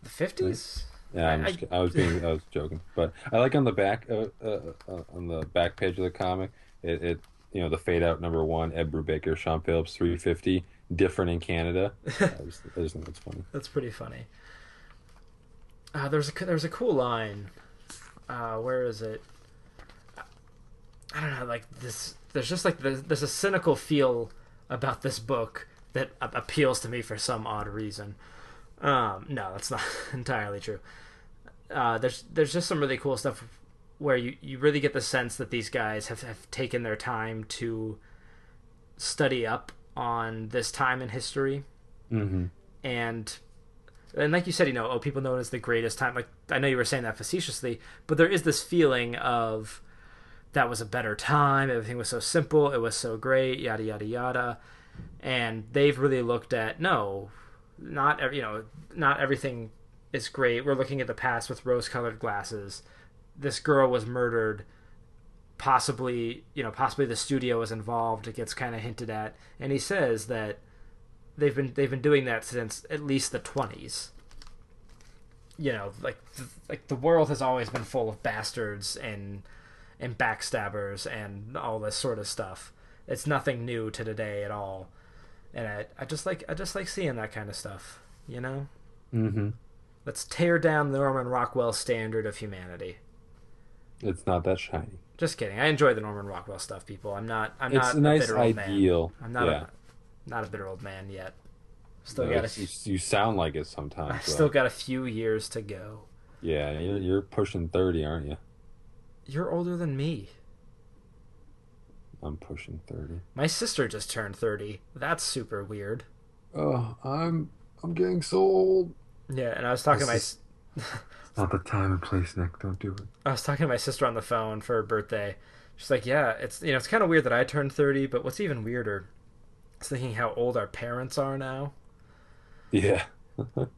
the 50s? Yeah, I'm I- just, kid- I was being, I was joking, but I like on the back, uh, uh, uh, on the back page of the comic, it, it, you know, the fade out number one, Ed Brubaker, Sean Phillips, 350, different in Canada. [laughs] I just, I just think that's funny. That's pretty funny. Uh, there's a there's a cool line. Uh, where is it? I don't know. Like this, there's just like there's, there's a cynical feel about this book that appeals to me for some odd reason. Um, no, that's not [laughs] entirely true. Uh, there's there's just some really cool stuff where you, you really get the sense that these guys have, have taken their time to study up on this time in history Mm-hmm. and and like you said, you know, oh, people know it as the greatest time. Like I know you were saying that facetiously, but there is this feeling of that was a better time. Everything was so simple. It was so great. Yada yada yada. And they've really looked at no, not every, you know, not everything is great. We're looking at the past with rose-colored glasses. This girl was murdered. Possibly, you know, possibly the studio was involved. It gets kind of hinted at, and he says that they've been they've been doing that since at least the twenties. You know, like like the world has always been full of bastards and and backstabbers and all this sort of stuff. It's nothing new to today at all, and I I just like I just like seeing that kind of stuff. You know, Mm-hmm. let's tear down the Norman Rockwell standard of humanity. It's not that shiny. Just kidding. I enjoy the Norman Rockwell stuff, people. I'm not. I'm It's not a nice bitter old man. ideal. I'm not yeah. a not a bitter old man yet. Still No, got a, it's- you, sound like it sometimes. [laughs] I still got a few years to go. Yeah, you're, you're pushing thirty, aren't you? You're older than me. I'm pushing thirty. My sister just turned 30. That's super weird. Oh, I'm I'm getting so old. Yeah, and I was talking to my This [laughs] Not the time and place, Nick. Don't do it. I was talking to my sister on the phone for her birthday. She's like, "Yeah, it's you know, it's kind of weird that I turned 30, but what's even weirder is thinking how old our parents are now." Yeah, [laughs] that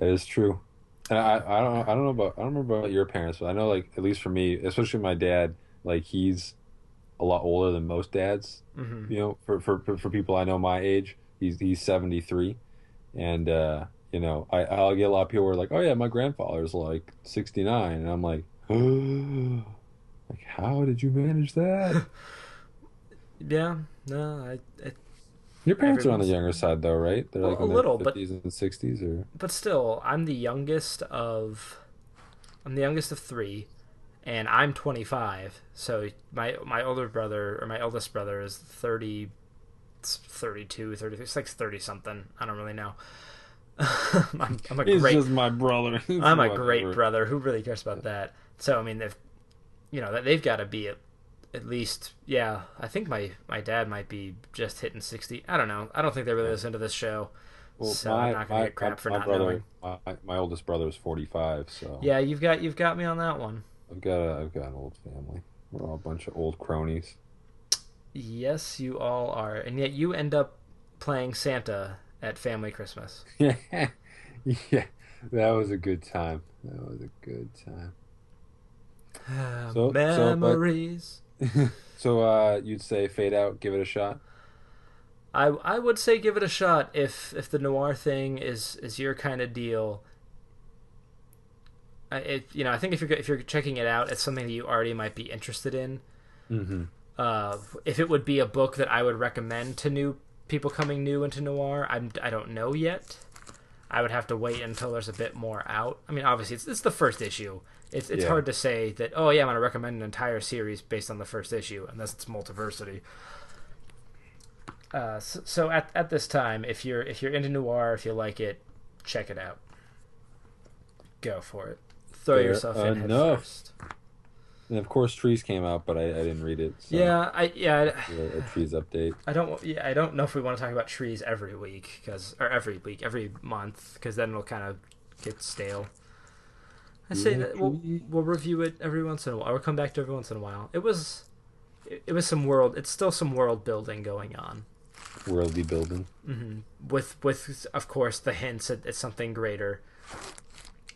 is true. And I, I don't I don't know about I don't remember about your parents, but I know like at least for me, especially my dad, like he's a lot older than most dads. hmm You know, for for for, for people I know my age, he's he's seventy three, and uh, you know I I'll get a lot of people who are like, oh yeah, my grandfather's like sixty nine, and I'm like, oh, [gasps] like how did you manage that? [laughs] Yeah, no, I, I Your parents are on the younger side though, right? They're like a little, but- fifties and sixties, or but still, I'm the youngest of I'm the youngest of 3 and I'm 25. So my my older brother or my eldest brother is 30 32, 33, it's like 30 something. I don't really know. [laughs] I'm, I'm a he's great just my brother. [laughs] I'm a great Whatever. brother. Who really cares about that? So I mean, if you know, that they've got to be at, at least. Yeah, I think my my dad might be just hitting sixty. I don't know. I don't think they really listen to this show. Well, so my, I'm not gonna my, get crap my, for my not brother, knowing. My, my oldest brother is forty five, so Yeah, you've got you've got me on that one. I've got a, I've got an old family. We're all a bunch of old cronies. Yes, you all are, and yet you end up playing Santa at family Christmas. [laughs] Yeah, yeah, that was a good time. That was a good time. So- so, but- Memories. [laughs] So, uh, you'd say fade out, give it a shot. I I would say give it a shot if if the noir thing is is your kind of deal. I it, you know I think if you're if you're checking it out, it's something that you already might be interested in. Mm-hmm. Uh, if it would be a book that I would recommend to new people coming new into noir, I'm I don't know yet. I would have to wait until there's a bit more out. I mean, obviously it's it's the first issue. It's it's Yeah. hard to say that oh yeah I'm gonna recommend an entire series based on the first issue unless it's multiversity. Uh, so, so at at this time, if you're if you're into noir, if you like it, check it out. Go for it. Throw Fair yourself in head first. And of course, trees came out, but I, I didn't read it. So Yeah, I yeah. I- A, a trees update. I don't. Yeah, I don't know if we want to talk about trees every week, because or every week, every month, because then it'll kind of get stale. I say that we'll we'll review it every once in a while, We'll come back to it every once in a while. It was, it, it was some world. It's still some world building going on, Worldy building. hmm with with of course the hints at, at something greater.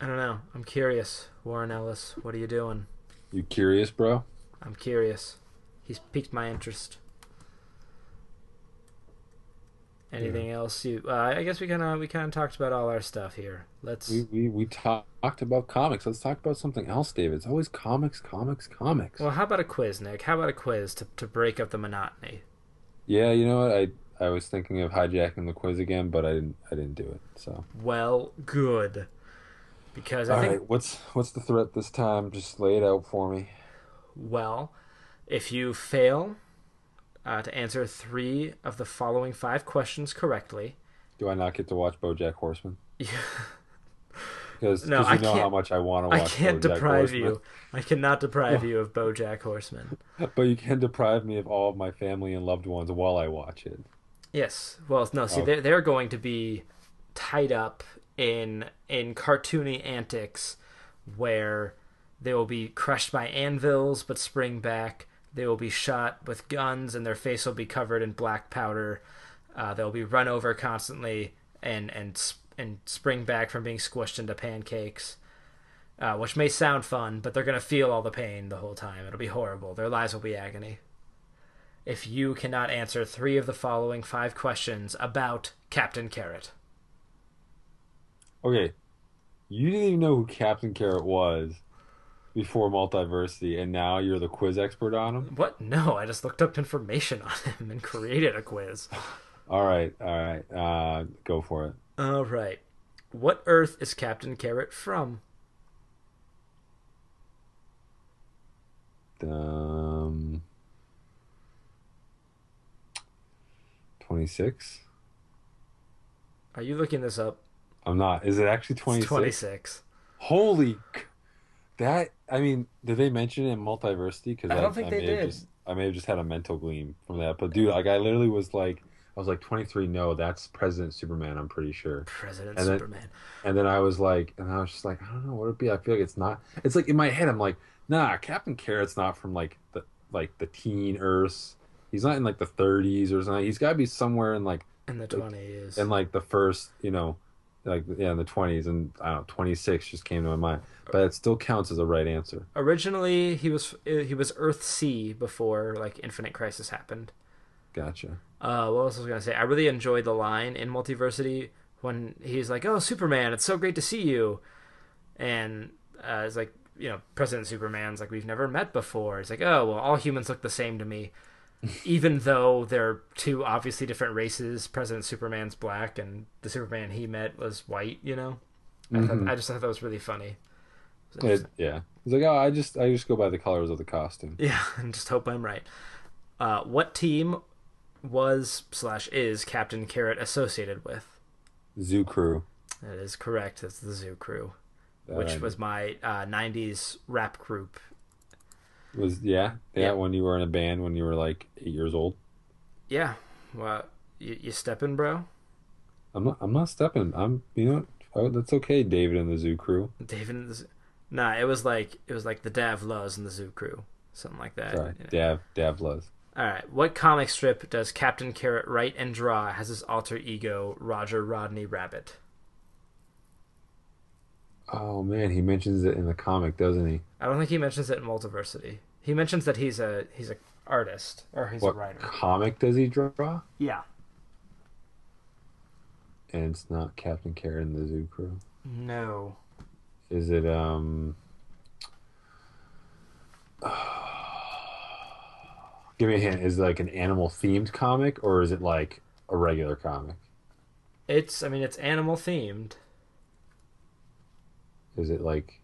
I don't know. I'm curious, Warren Ellis. What are you doing? You curious, bro? I'm curious. He's piqued my interest. Anything else? You? Uh, I guess we kind of we kind of talked about all our stuff here. Let's. We we we talk, talked about comics. Let's talk about something else, David. It's always comics, comics, comics. Well, how about a quiz, Nick? How about a quiz to to break up the monotony? Yeah, you know what? I I was thinking of hijacking the quiz again, but I didn't I didn't do it. So Well, good. Because I all think right, what's what's the threat this time? Just lay it out for me. well, if you fail uh, to answer three of the following five questions correctly, Do I not get to watch BoJack Horseman? [laughs] you, Because No, you I know how can't- much I want to I can't BoJack deprive Horseman. you. I cannot deprive [laughs] you of BoJack Horseman. But you can deprive me of all of my family and loved ones while I watch it. Yes. Well, no. See, Oh. they're they're going to be tied up in in cartoony antics, where they will be crushed by anvils but spring back. They will be shot with guns, and their face will be covered in black powder. Uh, they'll be run over constantly and and and spring back from being squished into pancakes. Uh, which may sound fun, but they're gonna feel all the pain the whole time. It'll be horrible. Their lives will be agony. If you cannot answer three of the following five questions about Captain Carrot. Okay, you didn't even know who Captain Carrot was before Multiversity, and now you're the quiz expert on him. What? No, I just looked up information on him and created a quiz. All right, all right, uh, go for it. All right. What Earth is Captain Carrot from? Um, twenty six. Are you looking this up? I'm not. Is it actually twenty 26. Holy, that! I mean, did they mention it in Multiversity? Because I don't think they may have did. Just, I may have just had a mental gleam from that. But dude, like I literally was like, I was like twenty three. No, that's President Superman. I'm pretty sure. President And then- Superman. And then I was like, and I was just like, I don't know what it'd be. I feel like it's not. It's like in my head, I'm like, nah, Captain Carrot's not from like the like the teen Earths. He's not in like the 30s or something. He's got to be somewhere in like In the 20s. in like the first, you know, like yeah, in the 20s. And I don't know, 26 just came to my mind, but it still counts as a right answer. Originally, he was he was Earth C before like Infinite Crisis happened. Gotcha. Uh, what else was I gonna say? I really enjoyed the line in Multiversity when he's like, "Oh, Superman, it's so great to see you," and uh, it's like, you know, President Superman's like, "We've never met before." it's like, "Oh, well, all humans look the same to me." Even though they're two obviously different races, President Superman's black and the Superman he met was white. You know, I, thought, I just thought that was really funny. It was It, yeah. He's like, oh, I just I just go by the colors of the costume. [laughs] Yeah, and just hope I'm right. Uh, what team was slash is Captain Carrot associated with? Zoo Crew. That is correct. It's the Zoo Crew, That which I- was my uh, '90s rap group. Was yeah, yeah when you were in a band when you were like eight years old. Yeah, well, you, you stepping, bro? I'm not I'm not stepping. I'm you know? Oh, that's okay, David and the Zoo Crew. David and the Zoo. Nah, it was like it was like the Davlas and the Zoo Crew, something like that. Sorry, you know. Dav Davlas. All right, what comic strip does Captain Carrot write and draw as his alter ego Roger Rodney Rabbit? Oh man, he mentions it in the comic, doesn't he? I don't think he mentions it in Multiversity. He mentions that he's a he's a artist or he's what a writer. comic does he draw? Yeah. And it's not Captain Carrot and the Zoo Crew. No. Is it um? [sighs] Give me a hint. Is it like an animal themed comic or is it like a regular comic? It's I mean it's animal themed. Is it like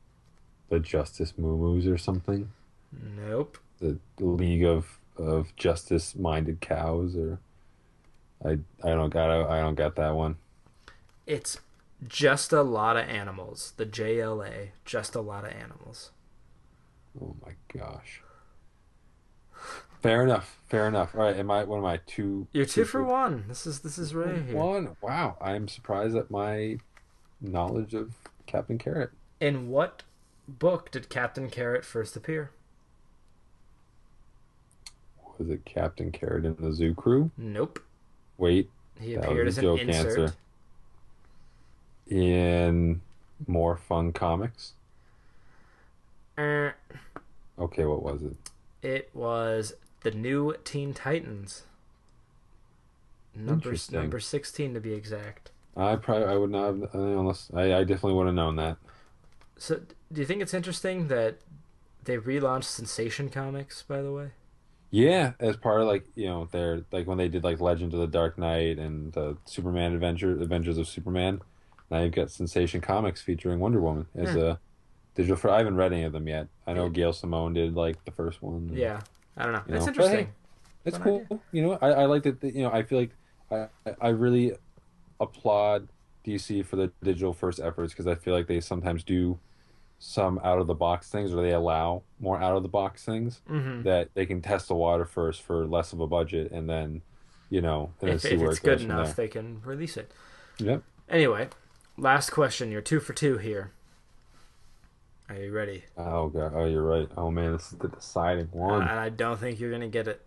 the Justice Moo or something? Nope. The League of of Justice Minded Cows or I I don't got I don't got that one. It's just a lot of animals. The JLA, just a lot of animals. Oh my gosh. Fair enough. Fair enough. All right. Am I? What am I? Two. You're two for one. This is this is right here. One. Wow. I am surprised at my knowledge of Captain Carrot. In what book did Captain Carrot first appear? Was it Captain Carrot and the Zoo Crew? Nope. Wait. He appeared as a an insert. answer. In more fun comics. Er, Okay. What was it? it was the new Teen Titans. Number number sixteen to be exact. I probably I would not have uh, unless I, I definitely would have known that. So, do you think it's interesting that they relaunched Sensation Comics? By the way, Yeah, as part of like you know their like when they did like Legend of the Dark Knight and the Superman Adventure Adventures of Superman. Now you've got Sensation Comics featuring Wonder Woman as Yeah. a digital. For I haven't read any of them yet. I know Yeah. Gail Simone did like the first one. yeah, I don't know. You it's know, hey, interesting. It's Fun cool. idea. You know, I, I like that. You know, I feel like I I really applaud DC for the digital first efforts because I feel like they sometimes do some out of the box things or they allow more out of the box things hmm that they can test the water first for less of a budget and then you know and If, see if where it's it good enough, they can release it. Yep. Anyway, last question. You're two for two here. Are you ready? Oh god. Oh, you're right. Oh man, this is the deciding Uh, one. and I don't think you're gonna get it.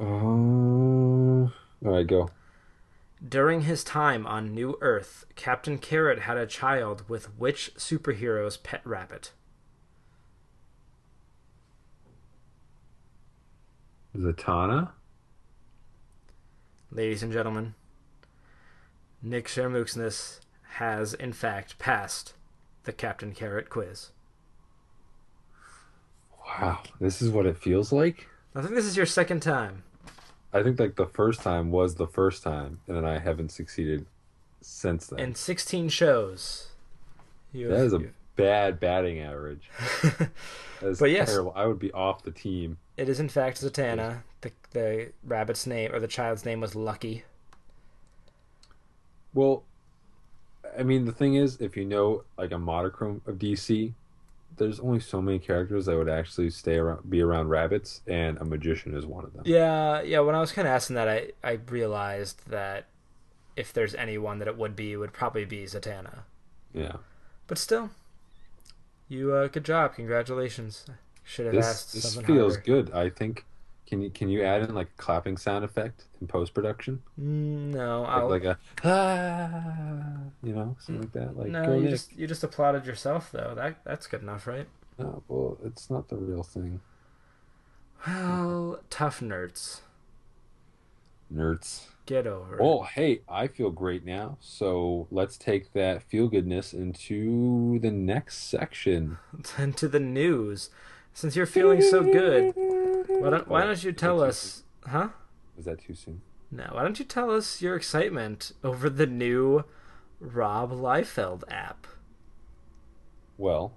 Uh, all right, go. During his time on New Earth, Captain Carrot had a child with which superhero's pet rabbit? Zatanna? Ladies and gentlemen, Nick Shermooksness has in fact passed the Captain Carrot quiz. Wow, this is what it feels like? I think this is your second time. I think like the first time was the first time, and then I haven't succeeded since then. In 16 shows. That is a bad batting average. [laughs] But yes. terrible. I would be off the team. It is in fact Zatanna. The, the rabbit's name, or the child's name was Lucky. Well, I mean, the thing is, if you know like a monochrome of DC, there's only so many characters that would actually stay around, be around rabbits, and a magician is one of them. Yeah, yeah. When I was kind of asking that, I, I realized that if there's anyone that it would be, it would probably be Zatanna. Yeah. But still, you uh, good job. Congratulations. Should have This asked this feels harder. good. I think. Can you can you add in like a clapping sound effect in post production? Mm, No, Like, like a ah, you know, something like that. Like no. You Nick. just you just applauded yourself though. That that's good enough, right? No, well, it's not the real thing. Well, tough nerds. Nerds. Get over it. Oh, hey, I feel great now. So let's take that feel goodness into the next section. [laughs] Then to the news. Since you're feeling so good, why don't, why don't you tell us, huh? Was that too soon? No, why don't you tell us your excitement over the new Rob Liefeld app? Well,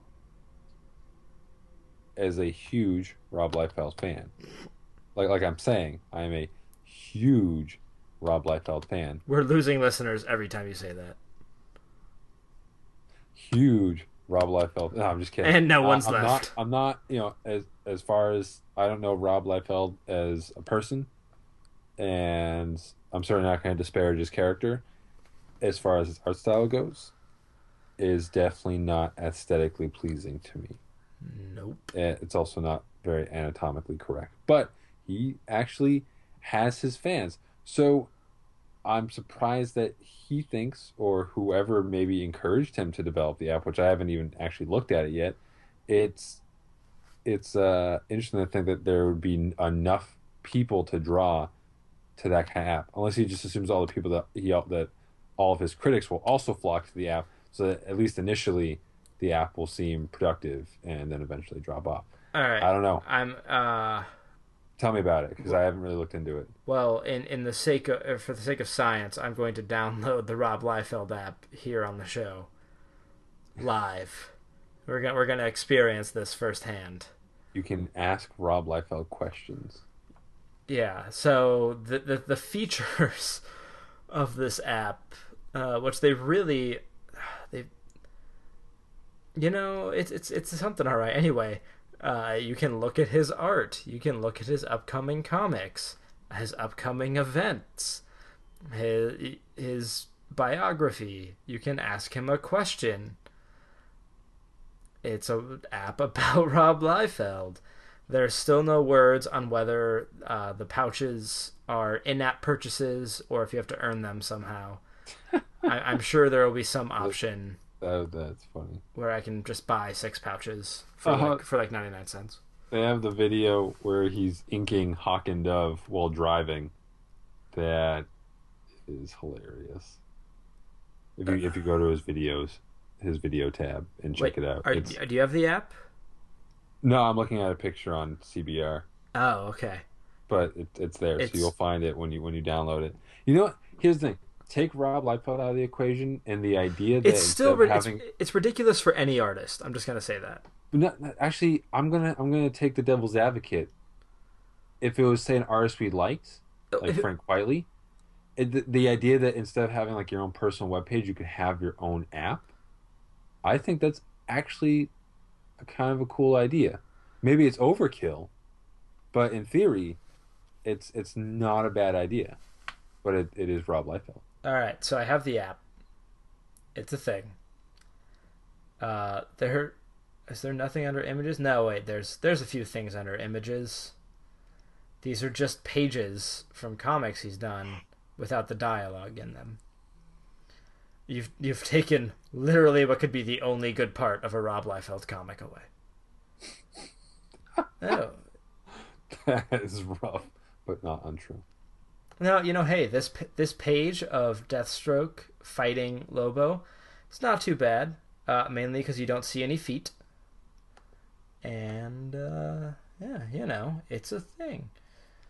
as a huge Rob Liefeld fan, like like I'm saying, I am a huge Rob Liefeld fan. We're losing listeners every time you say that. Huge Rob Liefeld. No, I'm just kidding. And no Uh, one's I'm left. Not, I'm not, you know, as as far as I don't know Rob Liefeld as a person, and I'm certainly not going to disparage his character. As far as his art style goes, is definitely not aesthetically pleasing to me. Nope. It's also not very anatomically correct, but he actually has his fans. So I'm surprised that he thinks, or whoever maybe encouraged him to develop the app, which I haven't even actually looked at it yet. It's it's uh, interesting to think that there would be enough people to draw to that kind of app, unless he just assumes all the people that he that all of his critics will also flock to the app, so that at least initially the app will seem productive and then eventually drop off. All right. I don't know. I'm uh Tell me about it because I haven't really looked into it. well in in the sake of uh, for the sake of science, I'm going to download the Rob Liefeld app here on the show live. We're gonna we're gonna experience this firsthand. You can ask Rob Liefeld questions. Yeah. So the the, the features [laughs] of this app, uh, which they really they, you know, it's it's it's something all right. Anyway, uh, you can look at his art. You can look at his upcoming comics, his upcoming events, his his biography. You can ask him a question. It's an app [laughs] about Rob Liefeld. There's still no words on whether uh, the pouches are in-app purchases or if you have to earn them somehow. [laughs] I, I'm sure there will be some option That, that's funny. where I can just buy six pouches for Uh-huh. like for like 99 cents. They have the video where he's inking Hawk and Dove while driving. That is hilarious. If you if you go to his videos, his video tab and check Wait, it out. Are, do you have the app? no, I'm looking at a picture on CBR, Oh, okay. but it, it's there, It's- so you'll find it when you when you download it. You know what? Here's the thing: take Rob Liefeld out of the equation, and the idea that It's still ri- having... it's, it's ridiculous for any artist. I'm just gonna say that. Actually, I'm gonna I'm gonna take the devil's advocate. If it was say an artist we liked, oh, like Frank Quitely, it, the, the idea that instead of having like your own personal webpage, you could have your own app. I think that's actually a kind of a cool idea. Maybe it's overkill, but in theory, it's it's not a bad idea. But it, it is Rob Liefeld. All right, so I have the app. It's a thing. Uh, there is there nothing under images? No, wait. There's there's a few things under images. These are just pages from comics he's done. without the dialogue in them. You've you've taken literally what could be the only good part of a Rob Liefeld comic away. [laughs] oh. That is rough, but not untrue. No, you know, hey, this this page of Deathstroke fighting Lobo, it's not too bad. Uh, mainly because you don't see any feet, and uh, yeah, you know, it's a thing.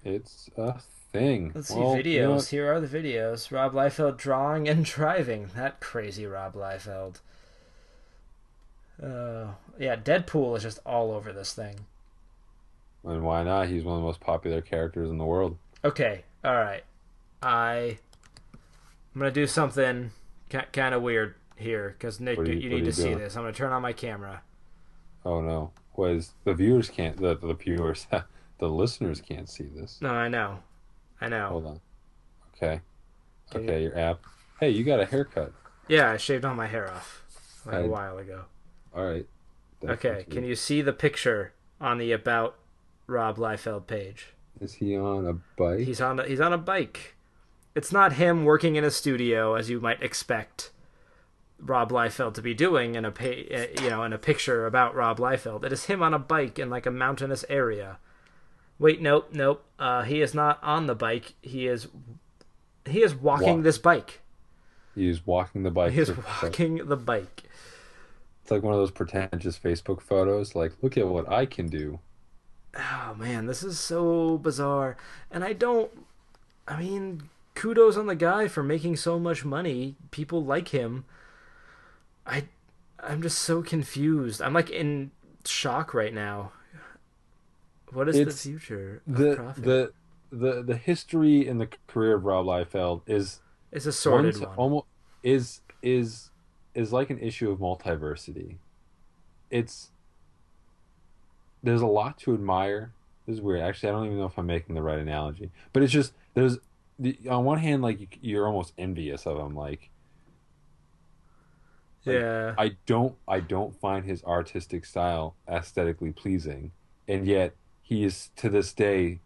It's a thing. Let's Well, see videos. you know? Here are the videos. Rob Liefeld drawing and [laughs] driving. That crazy Rob Liefeld. Uh, yeah, Deadpool is just all over this thing. And why not? He's one of the most popular characters in the world. Okay, all right. I I'm gonna do something ca- kind of weird here because Nick, you, you- need are to you see this. I'm gonna turn on my camera. Oh no. Was the viewers can't the the viewers [laughs] the listeners can't see this. No, I know, I know. Hold on. Okay. Can Okay, your app. Hey, you got a haircut. Yeah, I shaved all my hair off like a I- while ago. All right. Okay, can you see the picture on the about Rob Liefeld page? Is he on a bike? He's on a, he's on a bike. It's not him working in a studio as you might expect Rob Liefeld to be doing in a uh, you know in a picture about Rob Liefeld. It is him on a bike in like a mountainous area. Wait, nope, nope. Uh, he is not on the bike. He is he is walking Walk. this bike. He's walking the bike. He is walking the bike. It's like one of those pretentious Facebook photos. Like, look at what I can do. Oh man, this is so bizarre. And I don't I mean, kudos on the guy for making so much money. People like him. I I'm just so confused. I'm like in shock right now. What is It's the future of The profit? the the the history and the career of Rob Liefeld is is a sordid one one. almost is is is like an issue of multiversity. It's there's a lot to admire. This is weird. Actually, I don't even know if I'm making the right analogy, but it's just there's the, on one hand, like you, you're almost envious of him. Like yeah. I don't I don't find his artistic style aesthetically pleasing, and yet he is to this day,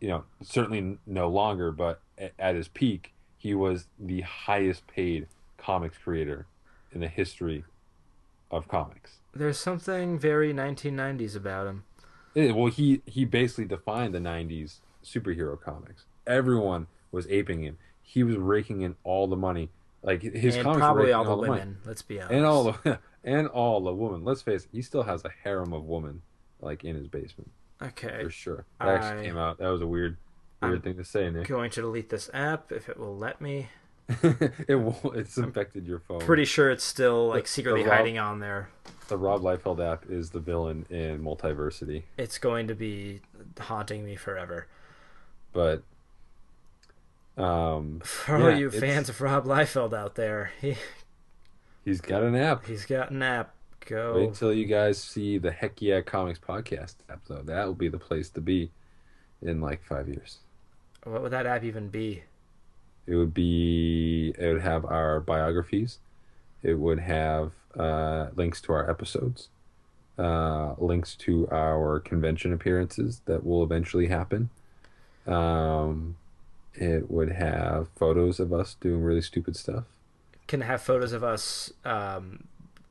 you know, certainly no longer, but at, at his peak, he was the highest paid comics creator in the history of comics. There's something very 1990s about him. Eh, well, he he basically defined the '90s superhero comics. Everyone was aping him. He was raking in all the money. Like his and comics were probably raking all the money. let's be honest. and all the [laughs] and all the women. Let's face it, he still has a harem of women like in his basement Okay. for sure. That I- actually came out. That was a weird, weird I'm thing to say, Nick. Going to delete this app if it will let me. [laughs] it will. It's infected your phone. Pretty sure it's still like secretly hiding on there. The Rob Liefeld app is the villain in Multiversity, It's going to be haunting me forever. but um, [laughs] For all Yeah, you fans of Rob Liefeld out there, [laughs] he he's got an app. he's got an app. Go. Wait until you guys see the Heck Yeah Comics podcast app, though. That will be the place to be in like five years. What would that app even be? It would be. It would have our biographies. It would have uh, links to our episodes, uh, links to our convention appearances that will eventually happen. Um, it would have photos of us doing really stupid stuff. Can have photos of us, um,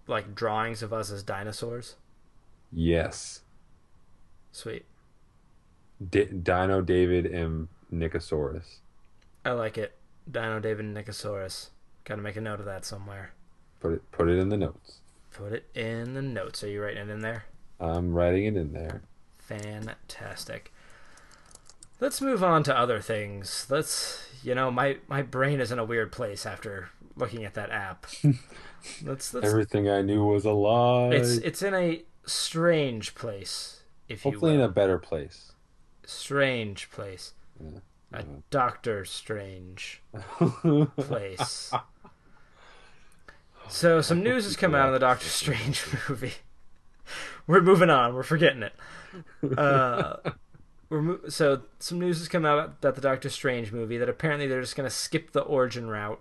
like drawings of us as dinosaurs. Yes, Sweet. D- Dino David and Nicosaurus. I like it. Dino David and Nicosaurus. Got to make a note of that somewhere. Put it. Put it in the notes. Put it in the notes. Are you writing it in there? I'm writing it in there. Fantastic. Let's move on to other things. Let's, you know, my my brain is in a weird place after looking at that app. [laughs] let's let's. Everything I knew was a lie. It's it's in a strange place, if you Hopefully in a better place. strange place. Yeah. A uh-huh. Doctor Strange [laughs] place. [laughs] So some news has come out on the Doctor [laughs] Strange movie. We're moving on. We're forgetting it. Uh, we're mo- so some news has come out about the Doctor Strange movie that apparently they're just going to skip the origin route.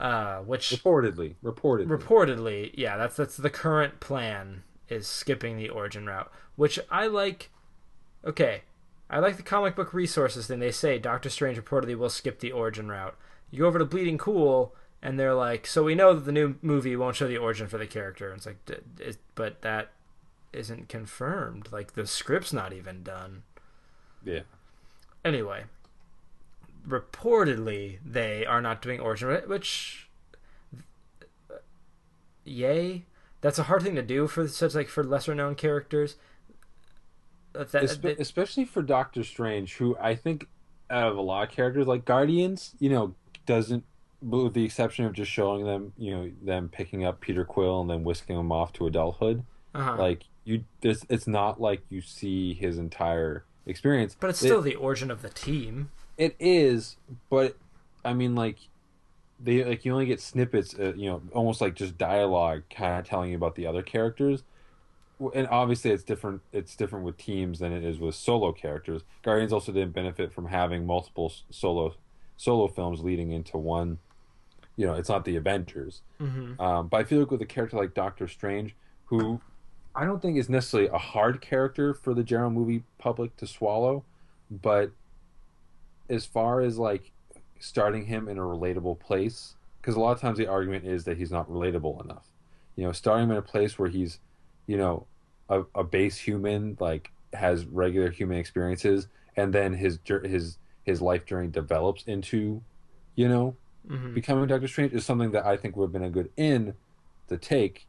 Uh, which Reportedly, reportedly. reportedly, yeah, that's that's the current plan is skipping the origin route, which I like. Okay, I like the comic book resources thing. They say Doctor Strange reportedly will skip the origin route. You go over to Bleeding Cool, and they're like, "So we know that the new movie won't show the origin for the character." And it's like, d- is, but that isn't confirmed. Like the script's not even done. Yeah. Anyway, reportedly they are not doing origin, which, yay, that's a hard thing to do for such like for lesser known characters. That, Espe- that- especially for Doctor Strange, who I think out of a lot of characters like Guardians, you know, doesn't with the exception of just showing them, you know, them picking up Peter Quill and then whisking him off to adulthood. uh-huh. Like you, this it's not like you see his entire experience. but it's It- still the origin of the team. It is, but I mean, like they like you only get snippets, uh, you know, almost like just dialogue, kind of telling you about the other characters. And obviously, it's different. It's different with teams than it is with solo characters. Guardians also didn't benefit from having multiple solo solo films leading into one. You know, it's not the Avengers. Mm-hmm. Um, but I feel like with a character like Doctor Strange, who I don't think is necessarily a hard character for the general movie public to swallow, but as far as like starting him in a relatable place, because a lot of times the argument is that he's not relatable enough. You know, starting him in a place where he's, you know, a, a base human, like has regular human experiences, and then his his his life journey develops into, you know, Mm-hmm. becoming Doctor Strange is something that I think would have been a good in to take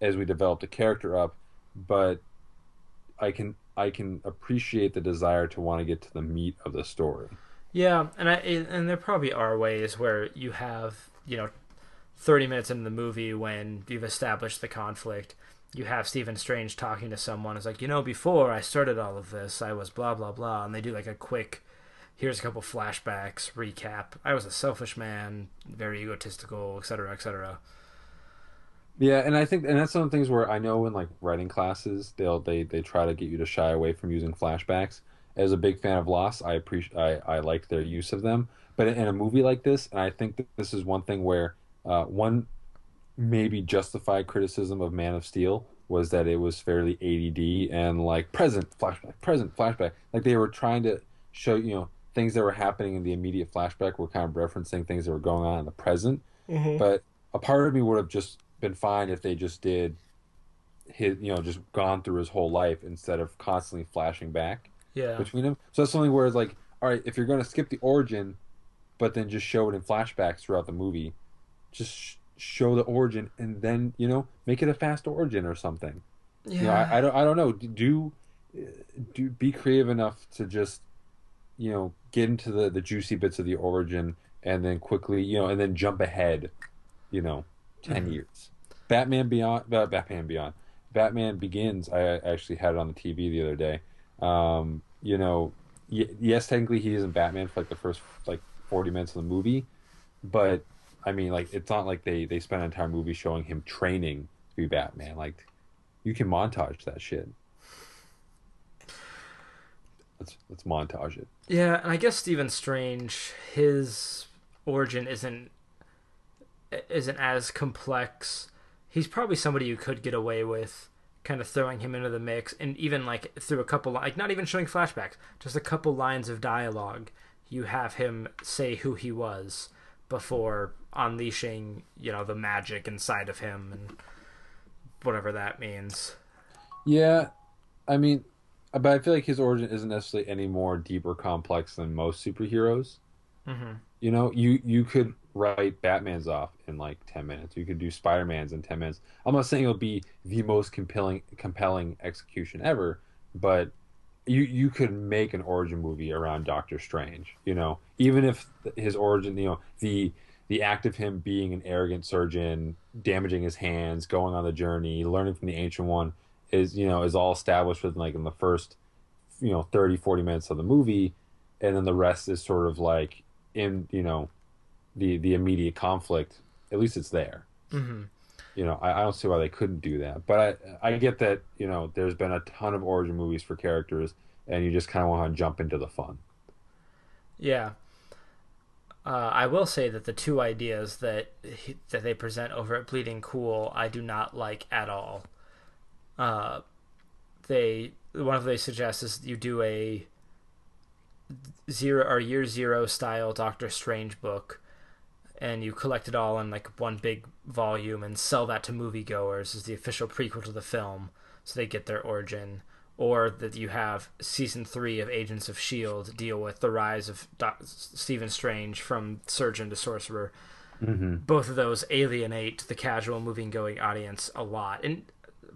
as we developed the character up, but I can I can appreciate the desire to want to get to the meat of the story. Yeah, and I and there probably are ways where you have you know, thirty minutes into the movie when you've established the conflict, you have Stephen Strange talking to someone. It's like you know, before I started all of this, I was blah blah blah, and they do like a quick. Here's a couple flashbacks, recap. I was a selfish man, very egotistical, etc., etc. Yeah, and I think and that's some of the things where I know in like writing classes they'll they they try to get you to shy away from using flashbacks. As a big fan of Lost, I appreciate I I like their use of them, but in a movie like this, and I think this is one thing where uh, one maybe justified criticism of Man of Steel was that it was fairly ADD and like present flashback, present flashback. Like they were trying to show you know things that were happening in the immediate flashback were kind of referencing things that were going on in the present. Mm-hmm. But a part of me would have just been fine if they just did his you know just gone through his whole life instead of constantly flashing back Yeah, between them. So that's something where it's like, all right, if you're going to skip the origin, but then just show it in flashbacks throughout the movie, just sh- show the origin and then you know make it a fast origin or something. yeah. You know, I, I don't I don't know. Do do be creative enough to just you know get into the the juicy bits of the origin and then quickly you know and then jump ahead, you know, 10 years. Batman Beyond, uh, Batman Beyond, Batman Begins. I actually had it on the TV the other day. Um, you know, y- yes, technically he isn't Batman for like the first like forty minutes of the movie, but I mean, like it's not like they they spent an entire movie showing him training to be Batman. Like you can montage that shit. Let's let's montage it. Yeah, and I guess Stephen Strange, his origin isn't isn't as complex. He's probably somebody you could get away with kind of throwing him into the mix and even like through a couple like not even showing flashbacks, just a couple lines of dialogue. You have him say who he was before unleashing, you know, the magic inside of him and whatever that means. Yeah, I mean, but I feel like his origin isn't necessarily any more deep or complex than most superheroes. Mm-hmm. You know, you you could write Batman's off in like ten minutes. You could do Spider Man's in ten minutes. I'm not saying it'll be the most compelling compelling execution ever, but you you could make an origin movie around Doctor Strange. You know, even if his origin, you know, the the act of him being an arrogant surgeon, damaging his hands, going on the journey, learning from the ancient one is you know is all established within like in the first you know 30 40 minutes of the movie and then the rest is sort of like in you know the the immediate conflict at least it's there Mm-hmm. you know I, I don't see why they couldn't do that but I, I get that you know there's been a ton of origin movies for characters and you just kind of want to jump into the fun Yeah. Uh, I will say that the two ideas that he, that they present over at Bleeding Cool, I do not like at all. Uh, they one of they suggest is you do a zero or year zero style Doctor Strange book, and you collect it all in like one big volume and sell that to moviegoers as the official prequel to the film, so they get their origin. Or that you have season three of Agents of Shield deal with the rise of Doc- Stephen Strange from surgeon to sorcerer. Mm-hmm. Both of those alienate the casual moving-going audience a lot, and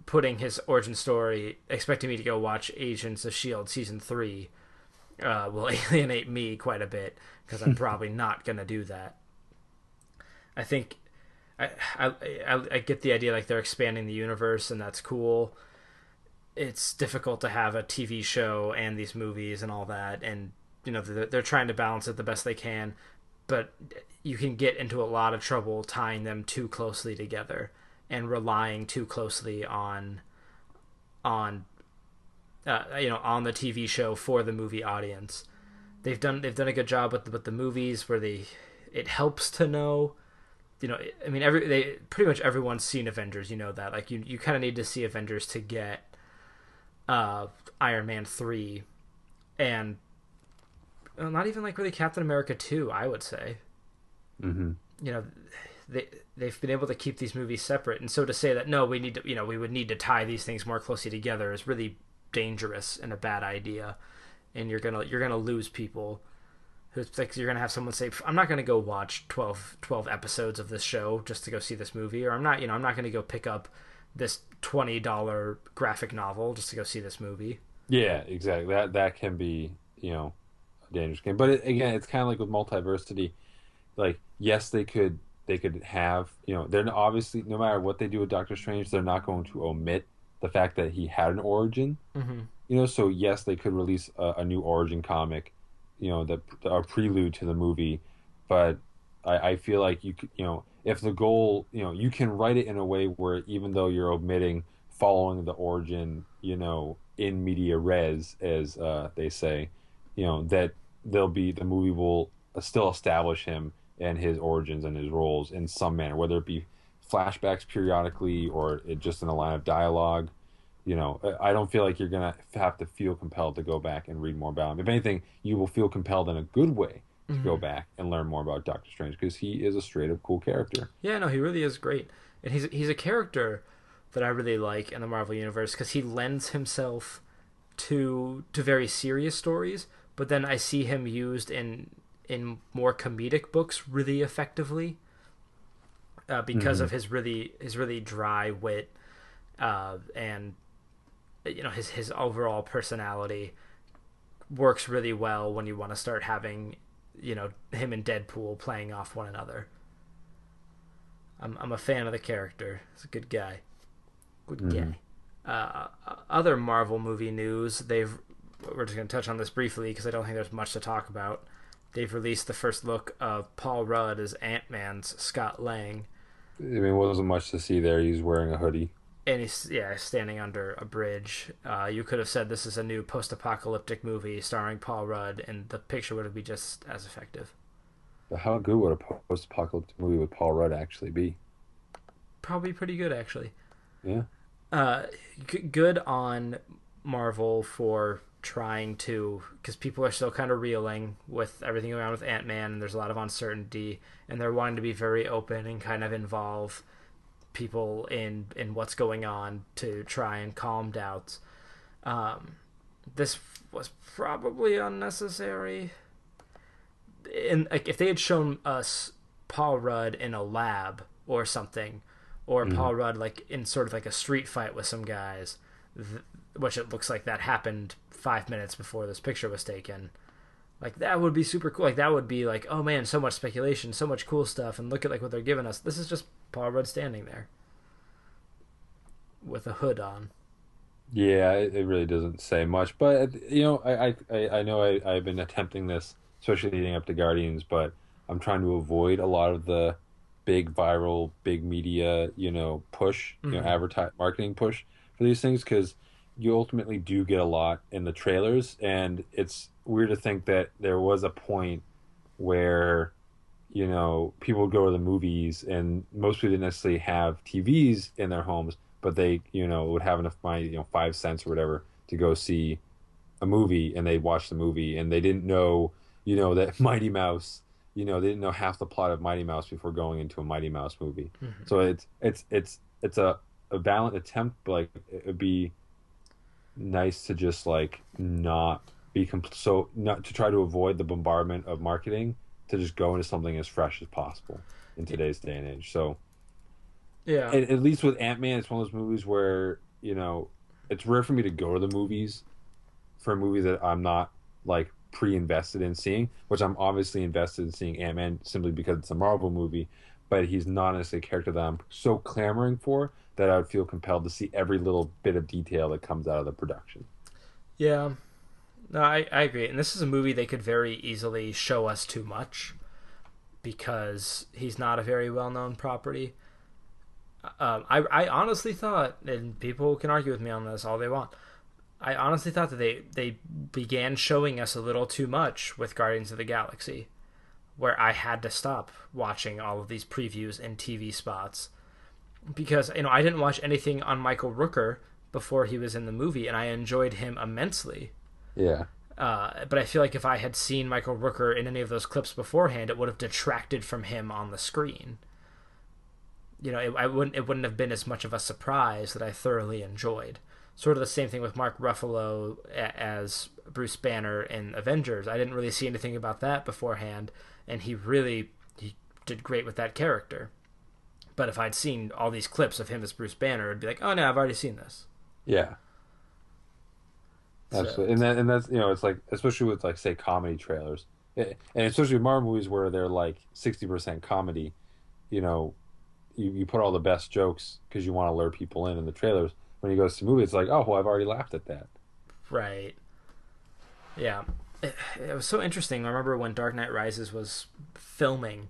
putting his origin story, expecting me to go watch Agents of Shield season three, uh, will [laughs] alienate me quite a bit because I'm [laughs] probably not gonna do that. I think I, I I I get the idea like they're expanding the universe and that's cool. It's difficult to have a TV show and these movies and all that, and you know they're, they're trying to balance it the best they can, but you can get into a lot of trouble tying them too closely together and relying too closely on on uh, you know on the TV show for the movie audience. They've done they've done a good job with the, with the movies where they it helps to know you know I mean every they pretty much everyone's seen Avengers you know that like you you kind of need to see Avengers to get uh Iron Man 3 and well, not even like really Captain America 2 I would say Mm-hmm. you know they they've been able to keep these movies separate and so to say that no we need to you know we would need to tie these things more closely together is really dangerous and a bad idea and you're gonna you're gonna lose people who's like you're gonna have someone say i'm not gonna go watch 12 12 episodes of this show just to go see this movie or i'm not you know i'm not gonna go pick up this $20 graphic novel just to go see this movie Yeah, exactly. That that can be you know a dangerous game. But it, again, it's kind of like with multiversity. Like, yes, they could they could have you know they're obviously no matter what they do with Doctor Strange, they're not going to omit the fact that he had an origin. mm-hmm. You know, so yes, they could release a, a new origin comic, you know, that a prelude to the movie. But I, I feel like you could, you know, if the goal, you know, you can write it in a way where even though you're omitting following the origin, you know, in media res, as uh, they say, you know, that there'll be the movie will still establish him and his origins and his roles in some manner, whether it be flashbacks periodically or it just in a line of dialogue. You know, I don't feel like you're gonna have to feel compelled to go back and read more about him. If anything, you will feel compelled in a good way to go mm-hmm. back and learn more about Doctor Strange because he is a straight up cool character. Yeah, no, he really is great, and he's he's a character that I really like in the Marvel universe because he lends himself to to very serious stories, but then I see him used in in more comedic books really effectively uh, because of his really his really dry wit uh, and you know his his overall personality works really well when you want to start having you know him and Deadpool playing off one another. I'm I'm a fan of the character. He's a good guy. Good guy. Uh, other Marvel movie news. They've we're just gonna touch on this briefly because I don't think there's much to talk about. They've released the first look of Paul Rudd as Ant Man's Scott Lang, I mean, it wasn't much to see there. He's wearing a hoodie. and he's yeah standing under a bridge. Uh, you could have said this is a new post-apocalyptic movie starring Paul Rudd, and the picture would have been just as effective. But how good would a post-apocalyptic movie with Paul Rudd actually be? Probably pretty good actually. Yeah. uh, g- good on Marvel for trying to, because people are still kind of reeling with everything going on with Ant Man, and there's a lot of uncertainty, and they're wanting to be very open and kind of involve people in in what's going on to try and calm doubts. Um, this was probably unnecessary. In like, if they had shown us Paul Rudd in a lab or something, or Paul Rudd like in sort of like a street fight with some guys, th- which it looks like that happened five minutes before this picture was taken. Like that would be super cool. Like that would be like, oh man, so much speculation, so much cool stuff, and look at like what they're giving us. This is just Paul Rudd standing there with a hood on. Yeah, it, it really doesn't say much, but you know, I I, I- know I, I've been attempting this, especially leading up to Guardians, but I'm trying to avoid a lot of the big viral, big media, you know, push, you know, mm-hmm. advertise marketing push for these things because you ultimately do get a lot in the trailers, and it's weird to think that there was a point where you know people would go to the movies and most people didn't necessarily have TVs in their homes but they you know would have enough money you know five cents or whatever to go see a movie and they watched the movie and they didn't know, you know, that [laughs] Mighty Mouse, you know, they didn't know half the plot of Mighty Mouse before going into a Mighty Mouse movie. Mm-hmm. So it's it's it's it's a a valiant attempt, but like it would be nice to just like not be compl- so not to try to avoid the bombardment of marketing to just go into something as fresh as possible in today's day and age. So Yeah. and at least with Ant Man, it's one of those movies where you know it's rare for me to go to the movies for a movie that I'm not like pre-invested in seeing, which I'm obviously invested in seeing Ant Man simply because it's a Marvel movie, but he's not necessarily a character that I'm so clamoring for that I would feel compelled to see every little bit of detail that comes out of the production. Yeah. No, I, I agree. And this is a movie they could very easily show us too much because he's not a very well known property. Um, I, I honestly thought, and people can argue with me on this all they want, I honestly thought that they, they began showing us a little too much with Guardians of the Galaxy, where I had to stop watching all of these previews and TV spots because you know I didn't watch anything on Michael Rooker before he was in the movie, and I enjoyed him immensely. Yeah. Uh, but I feel like if I had seen Michael Rooker in any of those clips beforehand, it would have detracted from him on the screen. You know, it, I wouldn't. It wouldn't have been as much of a surprise that I thoroughly enjoyed. Sort of the same thing with Mark Ruffalo a- as Bruce Banner in Avengers. I didn't really see anything about that beforehand, and he really he did great with that character. But if I'd seen all these clips of him as Bruce Banner, I'd be like, oh no, I've already seen this. Yeah. So- Absolutely, and that, and that's you know it's like especially with like say comedy trailers, and especially with Marvel movies where they're like sixty percent comedy, you know, you, you put all the best jokes because you want to lure people in in the trailers. When he goes to movie, it's like oh well I've already laughed at that. Right. Yeah. It, it was so interesting. I remember when Dark Knight Rises was filming,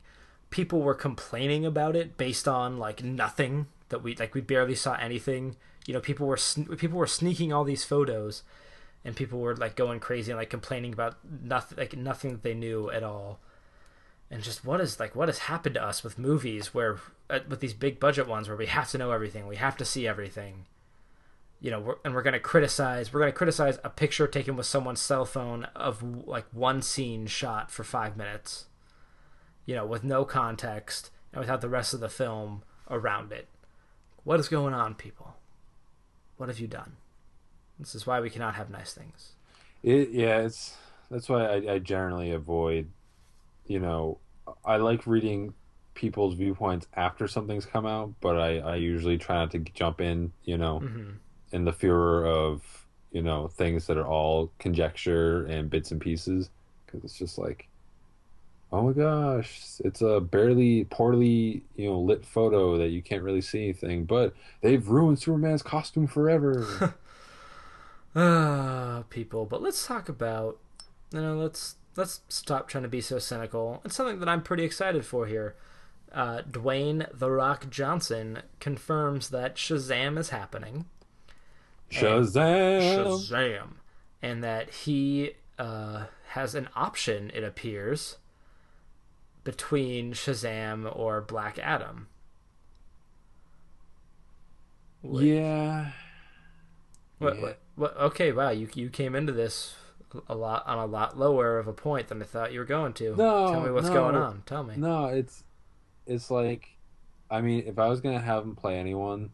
people were complaining about it based on like nothing that we like we barely saw anything. You know, people were people were sneaking all these photos and people were like going crazy and like complaining about nothing like nothing that they knew at all. And just what is like what has happened to us with movies where uh, with these big budget ones where we have to know everything, we have to see everything you know, we're, and we're going to criticize. We're going to criticize a picture taken with someone's cell phone of like one scene shot for five minutes, you know, with no context and without the rest of the film around it. What is going on, people? What have you done? This is why we cannot have nice things. It yeah, it's that's why I, I generally avoid. You know, I like reading people's viewpoints after something's come out, but I I usually try not to jump in. You know, mm-hmm. In the fear of you know things that are all conjecture and bits and pieces because it's just like. Oh my gosh, it's a barely poorly, you know, lit photo that you can't really see anything, but they've ruined Superman's costume forever. [laughs] Ah, people. But let's talk about, you know, let's let's stop trying to be so cynical. It's something that I'm pretty excited for here. Uh, Dwayne the Rock Johnson confirms that Shazam is happening. Shazam! Shazam, and that he uh, has an option. It appears between Shazam or Black Adam. Yeah. What, Yeah. what, what, okay, wow, you you came into this a lot on a lot lower of a point than I thought you were going to. No, tell me what's no. going on. Tell me. No, it's it's like I mean, if I was gonna have him play anyone,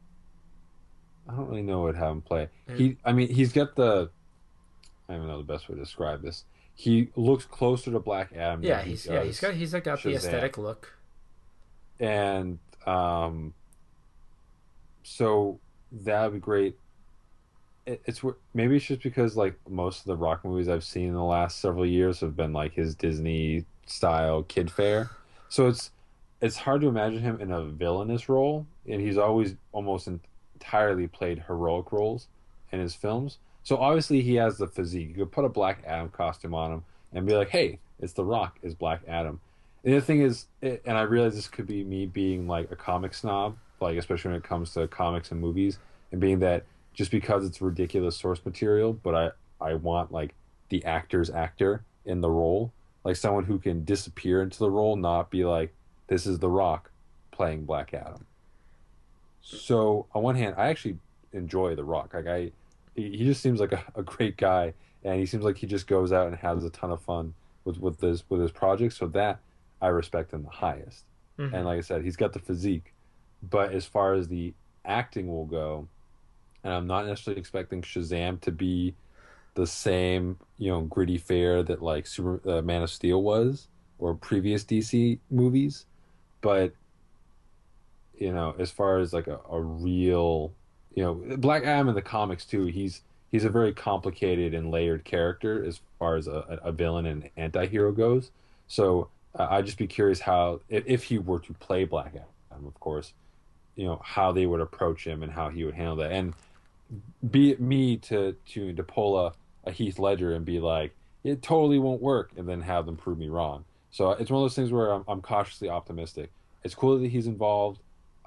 I don't really know what have him play. He I mean he's got the I don't know the best way to describe this. He looks closer to Black Adam. yeah, than he he's yeah he's got he's got the aesthetic look. and um so that would be great it, it's maybe it's just because like most of the rock movies i've seen in the last several years have been like his disney style kid fare so it's it's hard to imagine him in a villainous role and he's always almost entirely played heroic roles in his films. So obviously he has the physique. You could put a black adam costume on him and be like hey it's the rock is black adam. And the thing is, it, and I realize this could be me being like a comic snob, like especially when it comes to comics and movies, and being that just because it's ridiculous source material, but I I want like the actor's actor in the role, like someone who can disappear into the role, not be like this is The Rock playing Black Adam. So on one hand, I actually enjoy The Rock. Like I, he, just seems like a, a great guy, and he seems like he just goes out and has a ton of fun with with his with his projects. So that I respect him the highest. Mhm. And like I said, he's got the physique, but as far as the acting will go, and I'm not necessarily expecting Shazam to be the same, you know, gritty fare that like Super uh, Man of Steel was or previous DC movies, but you know, as far as like a, a real, you know, Black Adam in the comics too, he's he's a very complicated and layered character as far as a, a villain and anti-hero goes. So uh, I'd just be curious how if, if he were to play Black Adam, of course, you know, how they would approach him and how he would handle that. And be it me to to to pull a, a Heath Ledger and be like, it totally won't work, and then have them prove me wrong. So it's one of those things where I'm, I'm cautiously optimistic. It's cool that he's involved.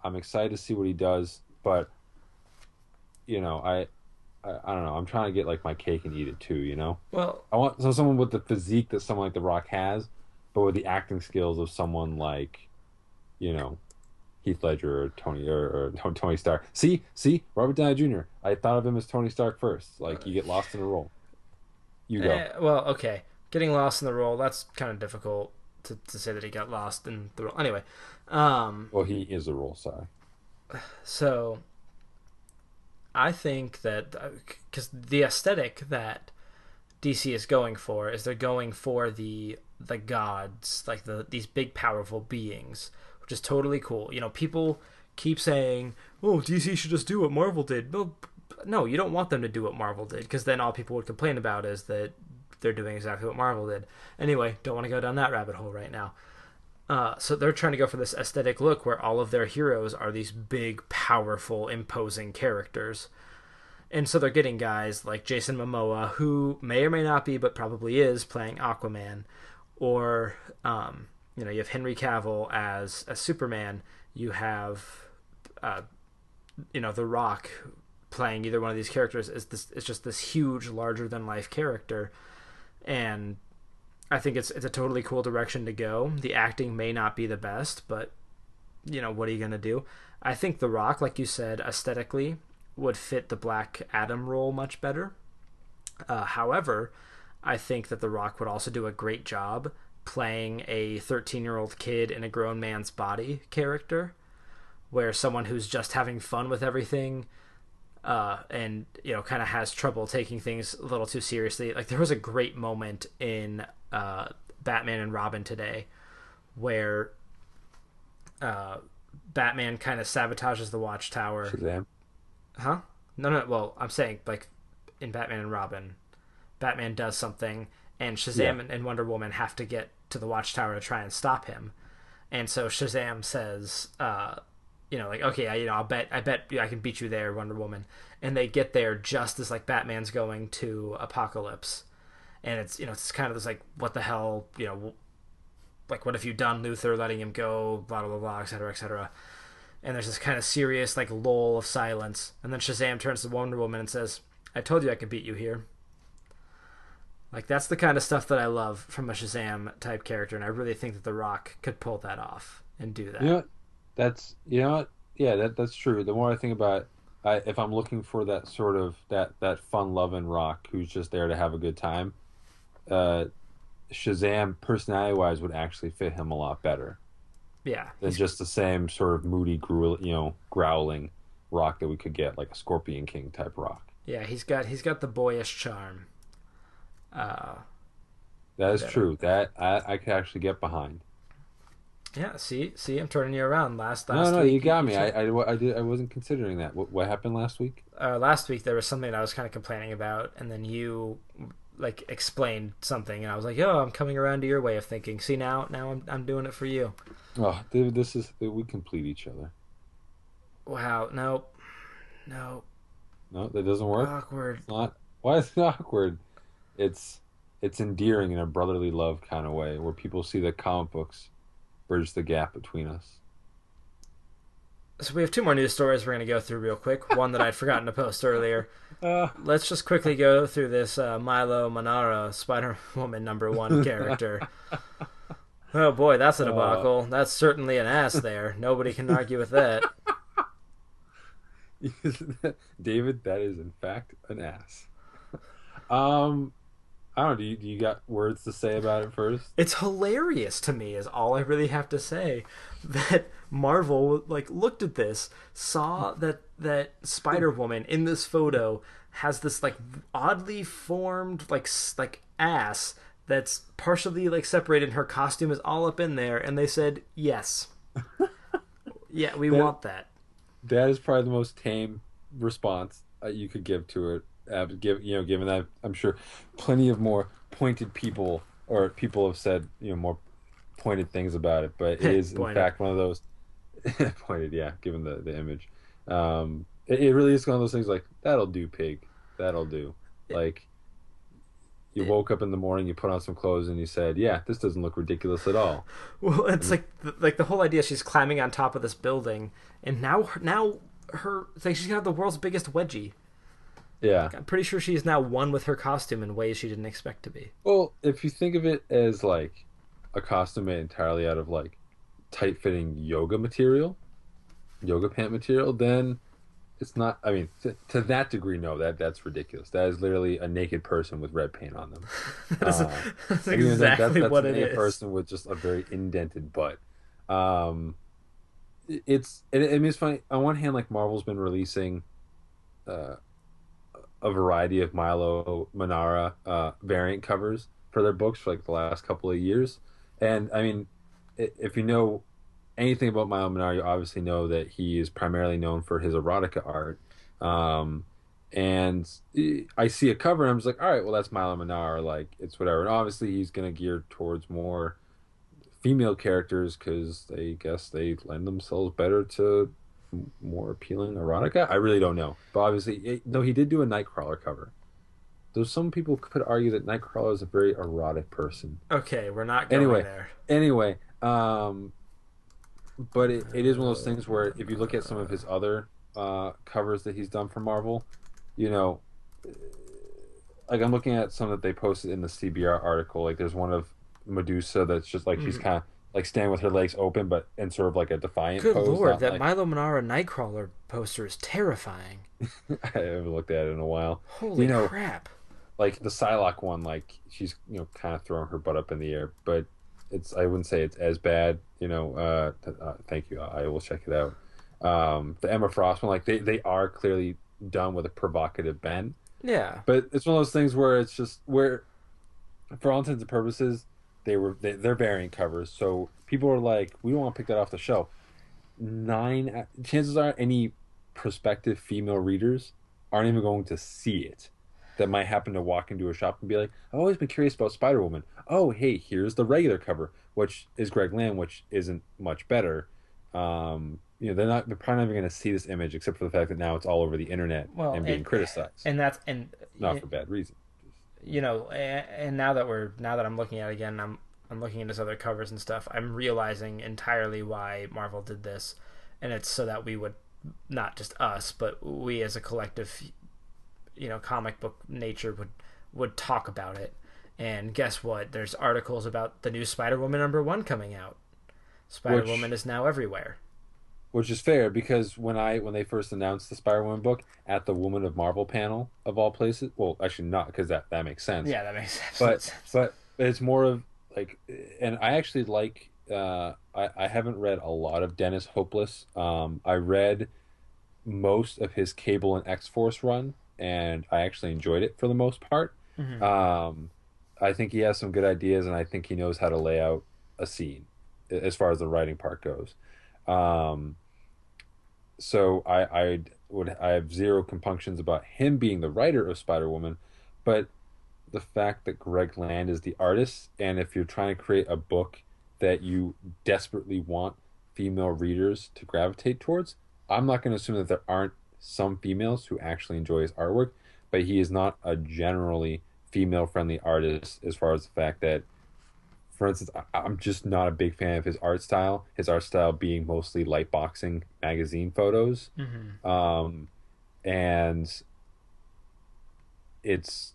I'm excited to see what he does, but you know, I, I, I don't know. I'm trying to get like my cake and eat it too. You know, Well, I want so someone with the physique that someone like The Rock has, but with the acting skills of someone like, you know, Heath Ledger or Tony or, or Tony Stark. See, see, Robert Downey Jr. I thought of him as Tony Stark first. Like you get lost in a role. You go. eh, well, okay. Getting lost in the role, that's kind of difficult to, to say that he got lost in the role. Anyway, um, Well, he is a role. Sorry. So, I think that because the aesthetic that DC is going for is they're going for the the gods, like the these big powerful beings, which is totally cool. You know, people keep saying, "Oh, DC should just do what Marvel did." Well, no, you don't want them to do what Marvel did because then all people would complain about is that they're doing exactly what Marvel did. Anyway, don't want to go down that rabbit hole right now. Uh, so they're trying to go for this aesthetic look where all of their heroes are these big, powerful, imposing characters. And so they're getting guys like Jason Momoa, who may or may not be, but probably is, playing Aquaman. Or, um, you know, you have Henry Cavill as, as Superman. You have, uh, you know, The Rock playing either one of these characters is this is just this huge, larger than life character. And I think it's it's a totally cool direction to go. The acting may not be the best, but you know what are you gonna do? I think The Rock, like you said, aesthetically would fit the Black Adam role much better. Uh, however, I think that The Rock would also do a great job playing a 13 year old kid in a grown man's body character, where someone who's just having fun with everything uh, and you know kind of has trouble taking things a little too seriously. Like there was a great moment in uh, Batman and Robin today where uh, Batman kind of sabotages the Watchtower. Shazam. Huh? No, no. Well, I'm saying like in Batman and Robin, Batman does something, and Shazam Yeah. and, and Wonder Woman have to get to the Watchtower to try and stop him. And so Shazam says, uh, you know, like, okay, I, you know, I'll bet, I bet I can beat you there, Wonder Woman. And they get there just as like Batman's going to Apokolips, and it's you know it's kind of this like what the hell, you know, like what have you done, Luthor, letting him go, blah blah blah, blah et cetera, et cetera and there's this kind of serious like lull of silence and then shazam turns to wonder woman and says i told you i could beat you here like that's the kind of stuff that i love from a shazam type character and i really think that the rock could pull that off and do that You? That's you know what? Yeah, that that's true. The more I think about it, I, if I'm looking for that sort of that that fun loving rock who's just there to have a good time, uh, Shazam personality wise would actually fit him a lot better yeah than just the same sort of moody, gruel, you know, growling rock that we could get like a Scorpion King type rock. yeah he's got he's got the boyish charm uh That is true. That I, I could actually get behind. Yeah see see i'm turning you around last No, last no, week you got me. said- I, I, I, did, I wasn't considering that. What, what happened last week? uh, last week there was something that I was kind of complaining about, and then you like explained something, and I was like, "Oh, I'm coming around to your way of thinking." See now, now I'm I'm doing it for you. Oh, dude, this is we complete each other. Wow, no, no, No, that doesn't work. awkward. It's not. Why is it [laughs] awkward? It's it's endearing in a brotherly love kind of way, where people see that comic books bridge the gap between us. So we have two more news stories we're gonna go through real quick. [laughs] One that I'd forgotten to post earlier. Uh, Let's just quickly go through this uh, Milo Manara Spider Woman number one character. [laughs] Oh boy, that's a debacle. That's certainly an ass there. Nobody can argue with that. [laughs] David, that is in fact an ass. Um, I don't know. Do you, do you got words to say about it first? It's hilarious to me, is all I really have to say. [laughs] That Marvel like looked at this, saw that that Spider Woman in this photo has this like oddly formed like like ass that's partially like separated. Her costume is all up in there, and they said yes. [laughs] yeah, we want that. That is probably the most tame response uh, you could give to it. Uh, give you know, given that I'm sure plenty of more pointed people or people have said you know more pointed things about it, but it [laughs] is in fact one of those [laughs] pointed. Yeah, given the the image, um, it, it really is one of those things like that'll do, pig. That'll do. Like you woke up in the morning, you put on some clothes, and you said, "Yeah, this doesn't look ridiculous at all." [laughs] Well, it's like like the whole idea. She's climbing on top of this building, and now now her like she's gonna have the world's biggest wedgie. Yeah. I'm pretty sure she's now one with her costume in ways she didn't expect to be. Well, if you think of it as like a costume made entirely out of like tight fitting yoga material, yoga pant material, then it's not. I mean, to, to that degree, no, that that's ridiculous. That is literally a naked person with red paint on them. [laughs] That's, Uh, [laughs] that's mean, that- exactly that's what a it naked person with just a very indented butt. Um, it- it's. It, I mean, it's funny. On one hand, like Marvel's been releasing, uh, a variety of Milo Manara uh, variant covers for their books for like the last couple of years, and I mean, if you know anything about Milo Manara, you obviously know that he is primarily known for his erotica art. Um, and I see a cover and I'm just like, all right, well, that's Milo Manara. Like, it's whatever. And obviously, he's going to gear towards more female characters because they guess they lend themselves better to more appealing erotica. I really don't know. But obviously, it, though he did do a Nightcrawler cover. Though some people could argue that Nightcrawler is a very erotic person. Okay, we're not going Anyway. there. Anyway, um, but it, it is one of those things where if you look at some of his other uh, covers that he's done for Marvel, you know, like I'm looking at some that they posted in the CBR article. Like there's one of Medusa that's just like she's kind of like standing with her legs open, but in sort of like a defiant Good pose. lord, that like- Milo Manara Nightcrawler poster is terrifying. [laughs] I haven't looked at it in a while. Holy You know- crap! like the Psylocke one, like she's you know kind of throwing her butt up in the air, but it's I wouldn't say it's as bad. You know, uh, uh, thank you. I will check it out. Um, the Emma Frost one, like they they are clearly done with a provocative bend. Yeah, but it's one of those things where it's just where, for all intents and purposes, they were they, they're variant covers, so people are like, we don't want to pick that off the shelf. Nine chances are any prospective female readers aren't even going to see it that might happen to walk into a shop and be like, I've always been curious about Spider Woman. Oh, hey, here's the regular cover, which is Greg Land, which isn't much better. Um, you know, they're not they're probably not even going to see this image except for the fact that now it's all over the internet Well, and being and- criticized, and that's and not for bad reason. You know, and, and now that we're now that I'm looking at it again, I'm I'm looking at his other covers and stuff. I'm realizing entirely why Marvel did this, and it's so that we would not just us, but we as a collective, you know, comic book nature would would talk about it. And guess what? There's articles about the new Spider Woman number one coming out. Spider Woman is now everywhere. Which is fair because when I when they first announced the Spider Woman book at the Woman of Marvel panel of all places, well, actually not because that that makes sense. Yeah, that makes but sense. but but it's more of like and i actually like uh i i haven't read a lot of dennis hopeless um i read most of his cable and x-force run and i actually enjoyed it for the most part Mhm. um i think he has some good ideas and i think he knows how to lay out a scene as far as the writing part goes um so i i would i have zero compunctions about him being the writer of spider-woman but the fact that Greg Land is the artist, and if you're trying to create a book that you desperately want female readers to gravitate towards, I'm not going to assume that there aren't some females who actually enjoy his artwork, but he is not a generally female friendly artist as far as the fact that, for instance, I- I'm just not a big fan of his art style, his art style being mostly light boxing magazine photos Mhm. um, and it's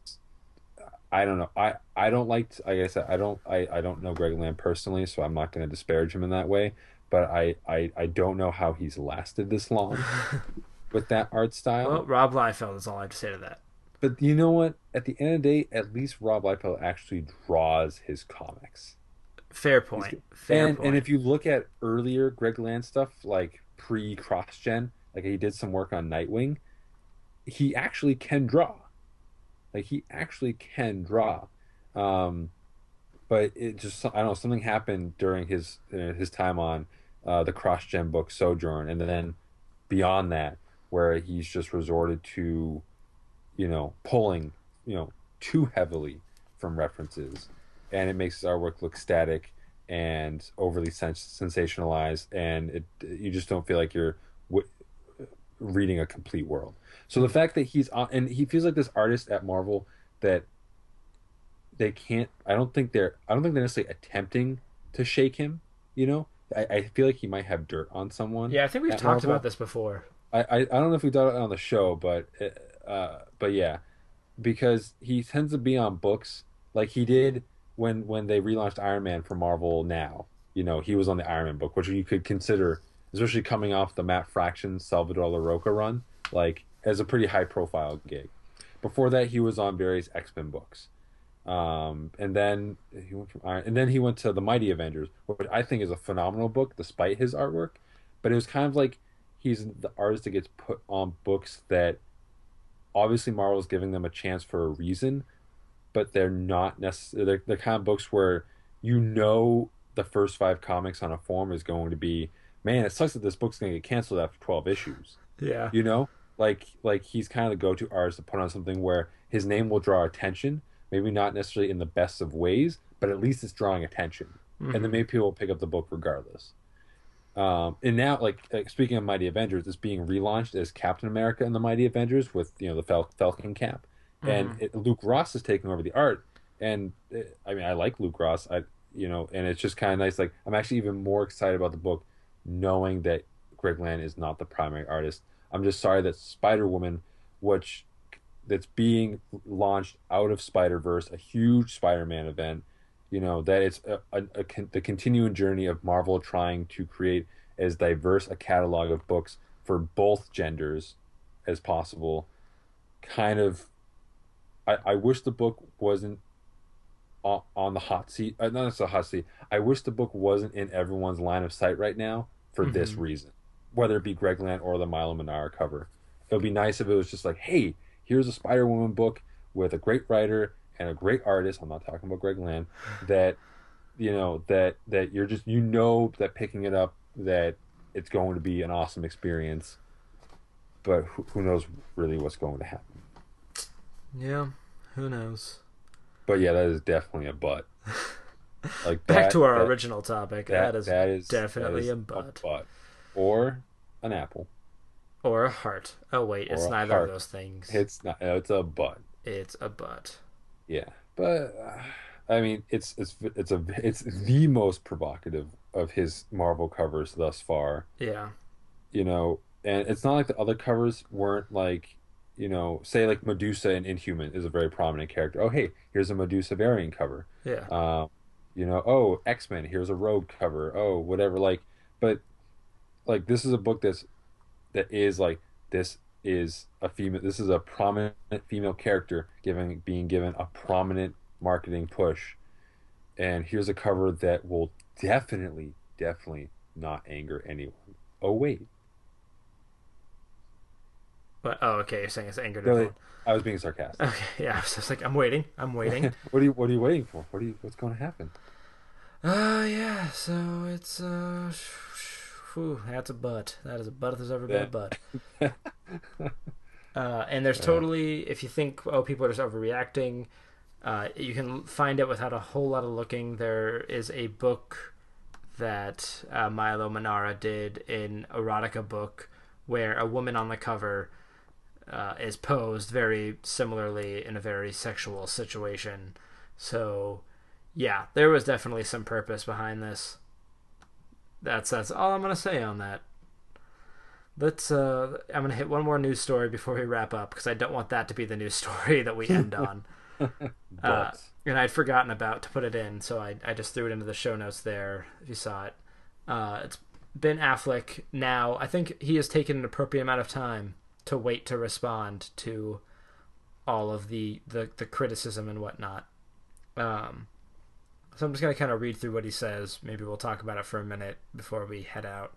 I don't know. I I don't like to- like I said I don't I I don't know Greg Land personally, so I'm not going to disparage him in that way. But I I I don't know how he's lasted this long. [laughs] with that art style. Well, Rob Liefeld is all I have to say to that. But you know what? At the end of the day, at least Rob Liefeld actually draws his comics. Fair point. Fair and point. and if you look at earlier Greg Land stuff, like pre CrossGen, like he did some work on Nightwing, he actually can draw. Like he actually can draw. Um, but it just I don't know something happened during his uh, his time on uh, the CrossGen book Sojourn, and then beyond that, where he's just resorted to, you know, pulling you know too heavily from references, and it makes his artwork look static and overly sens- sensationalized, and it you just don't feel like you're w- reading a complete world. So the fact that he's on, and he feels like this artist at Marvel that they can't. I don't think they're. I don't think they're necessarily attempting to shake him. You know, I, I feel like he might have dirt on someone. yeah, I think we've talked Marvel. about this before. I, I, I don't know if we've done it on the show, but uh, uh, but yeah, because he tends to be on books like he did when when they relaunched Iron Man for Marvel. Now, you know, he was on the Iron Man book, which you could consider, especially coming off the Matt Fraction Salvador Larroca run, like as a pretty high profile gig. Before that, he was on various X Men books, um, and then he went from Iron, and then he went to the Mighty Avengers, which I think is a phenomenal book, despite his artwork. But it was kind of like he's the artist that gets put on books that obviously Marvel's giving them a chance for a reason, but they're not necessarily they're, they're kind of books where you know the first five comics on a form is going to be man it sucks that this book's going to get canceled after 12 issues. Yeah. you know? Like like he's kind of the go-to artist to put on something where his name will draw attention maybe not necessarily in the best of ways but at least it's drawing attention. And then mm-hmm. maybe people will pick up the book regardless um, and now like, like speaking of mighty avengers it's being relaunched as captain america and the mighty avengers with you know the Fal- falcon cap. And it, luke ross is taking over the art. And uh, i mean i like luke ross. I you know and it's just kind of nice. Like i'm actually even more excited about the book knowing that greg land is not the primary artist. I'm just sorry that spider woman which that's being launched out of spider verse a huge spider-man event you know that it's a, a, a con- the continuing journey of marvel trying to create as diverse a catalog of books for both genders as possible. Kind of i, I wish the book wasn't on, on the hot seat uh, not necessarily hot seat. I wish the book wasn't in everyone's line of sight right now for this reason whether it be greg land or the milo manara cover. It would be nice if it was just like hey here's a spider woman book with a great writer and a great artist i'm not talking about greg land that you know that that you're just you know that picking it up that it's going to be an awesome experience but who, who knows really what's going to happen Yeah. Who knows? but yeah that is definitely a butt [laughs] like Back that- to our that- original topic. that, that is that is definitely a butt. or an apple or a heart. Oh wait, it's Or a neither heart. of those things. it's not it's a butt It's a butt. Yeah, but uh, I mean, it's it's it's a it's the most provocative of his Marvel covers thus far. Yeah. You know, and it's not like the other covers weren't like, you know, say like Medusa in Inhuman is a very prominent character. Oh, hey, here's a Medusa variant cover. Yeah. Um, you know, oh X Men, here's a Rogue cover. Oh, whatever. Like, but like this is a book that's that is like this is a female. This is a prominent female character giving being given a prominent marketing push, and here's a cover that will definitely, definitely not anger anyone. Oh wait, But oh, okay. You're saying it's angered. everyone. I was being sarcastic. Okay. [laughs] Yeah. I was just like, I'm waiting. I'm waiting. [laughs] what are you What are you waiting for? What are you What's going to happen? uh yeah. So it's uh. Whew, that's a butt. That is a butt if there's ever been a butt. [laughs] Uh, and there's totally, if you think, oh, people are just overreacting, uh, you can find it without a whole lot of looking. There is a book that uh, Milo Manara did in erotica book where a woman on the cover uh, is posed very similarly in a very sexual situation. So, yeah, there was definitely some purpose behind this. That's that's all I'm gonna say on that. Let's. Uh, I'm gonna hit one more news story before we wrap up because I don't want that to be the news [laughs] story that we end on. [laughs] Uh, and I'd forgotten about to put it in, so I, I just threw it into the show notes there. If you saw it, uh, it's Ben Affleck. Now I think he has taken an appropriate amount of time to wait to respond to all of the the, the criticism and whatnot. Um, so I'm just gonna kind of read through what he says. Maybe we'll talk about it for a minute before we head out.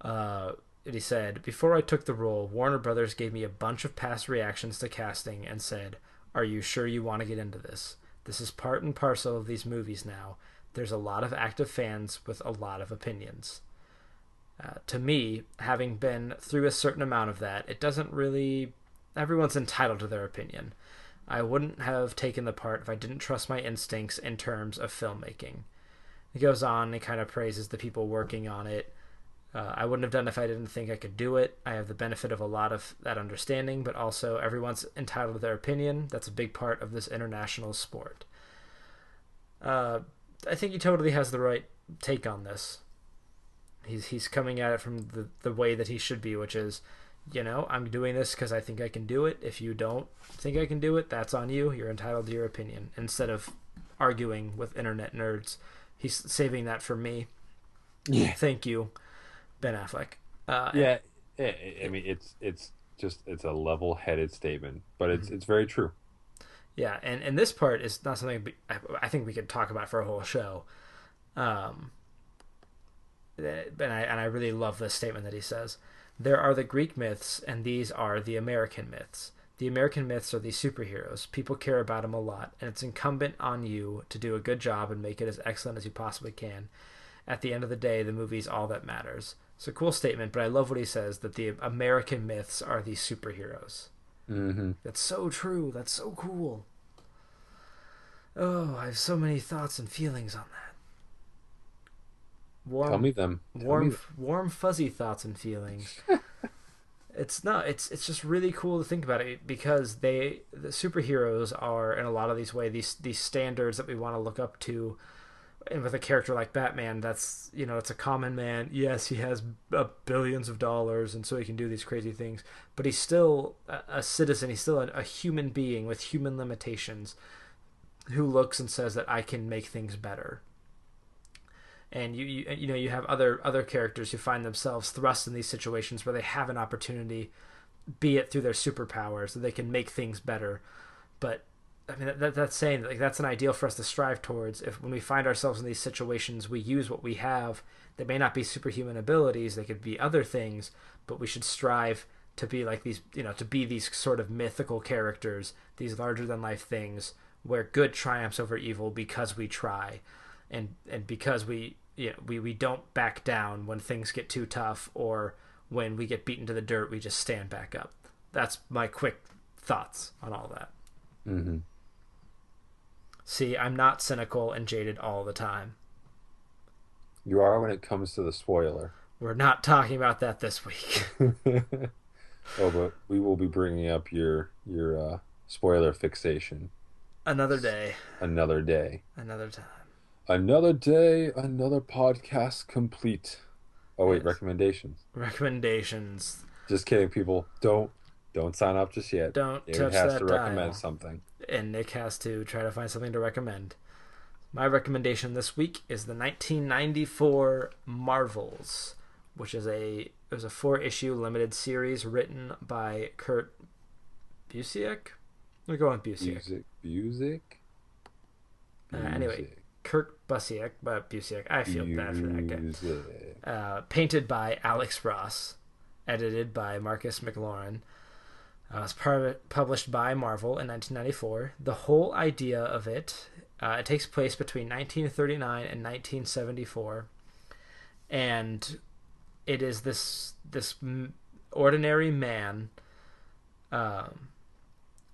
Uh, and he said, Before I took the role, Warner Brothers gave me a bunch of past reactions to casting and said, Are you sure you want to get into this? This is part and parcel of these movies now. There's a lot of active fans with a lot of opinions. Uh, to me, having been through a certain amount of that, it doesn't really. Everyone's entitled to their opinion. I wouldn't have taken the part if I didn't trust my instincts in terms of filmmaking. He goes on and kind of praises the people working on it. Uh, I wouldn't have done if I didn't think I could do it. I have the benefit of a lot of that understanding, but also everyone's entitled to their opinion. That's a big part of this international sport. Uh, I think he totally has the right take on this. He's he's coming at it from the the way that he should be, which is, you know, I'm doing this because I think I can do it. If you don't think I can do it, that's on you. You're entitled to your opinion. Instead of arguing with internet nerds, he's saving that for me. Yeah. Thank you, Ben Affleck. Uh, Yeah, I I mean it's it's just it's a level-headed statement, but Mm-hmm. it's it's very true. Yeah, and and this part is not something I, I think we could talk about for a whole show. Um, eh, and I and I really love this statement that he says. There are the Greek myths, and these are the American myths. The American myths are these superheroes. People care about them a lot, and it's incumbent on you to do a good job and make it as excellent as you possibly can. At the end of the day, the movie's all that matters. It's a cool statement, but I love what he says that the American myths are these superheroes. Mm-hmm. That's so true. That's so cool. Oh, I have so many thoughts and feelings on that. Warm, Tell me them. Tell warm, me warm, fuzzy thoughts and feelings. [laughs] it's not. It's it's just really cool to think about it because they the superheroes are in a lot of these ways these these standards that we want to look up to. And with a character like Batman, that's you know it's a common man. Yes, he has uh, billions of dollars, and so he can do these crazy things. But he's still a, a citizen. He's still a, a human being with human limitations, who looks and says that I can make things better and you, you you know you have other other characters who find themselves thrust in these situations where they have an opportunity be it through their superpowers that they can make things better. But i mean that, that's saying like that's an ideal for us to strive towards. If when we find ourselves in these situations we use what we have. They may not be superhuman abilities they could be other things but we should strive to be like these you know to be these sort of mythical characters these larger than life things where good triumphs over evil because we try. And and because we you know, we we don't back down when things get too tough or when we get beaten to the dirt we just stand back up. That's my quick thoughts on all that. Mm-hmm. see i'm not cynical and jaded all the time. You are when it comes to the spoiler. we're not talking about that this week. [laughs] Oh, but we will be bringing up your your uh, spoiler fixation. Another day. Another day. another time Another day, another podcast complete. Oh wait, Yes. recommendations. recommendations Just kidding, people. Don't don't sign up just yet. Don't David touch has that to recommend dial. something. and Nick has to try to find something to recommend. My recommendation this week is the 1994 Marvels, which is a it was a four issue limited series written by Kurt Busiek. We're going with Busiek. Music, music. Uh, anyway, Kurt Busiek, but Busiek. I feel bad for that guy. Uh, painted by Alex Ross, edited by Marcus McLaurin. Uh, it was par- published by Marvel in 1994. The whole idea of it, uh, it takes place between 1939 and 1974, and it is this this ordinary man, um,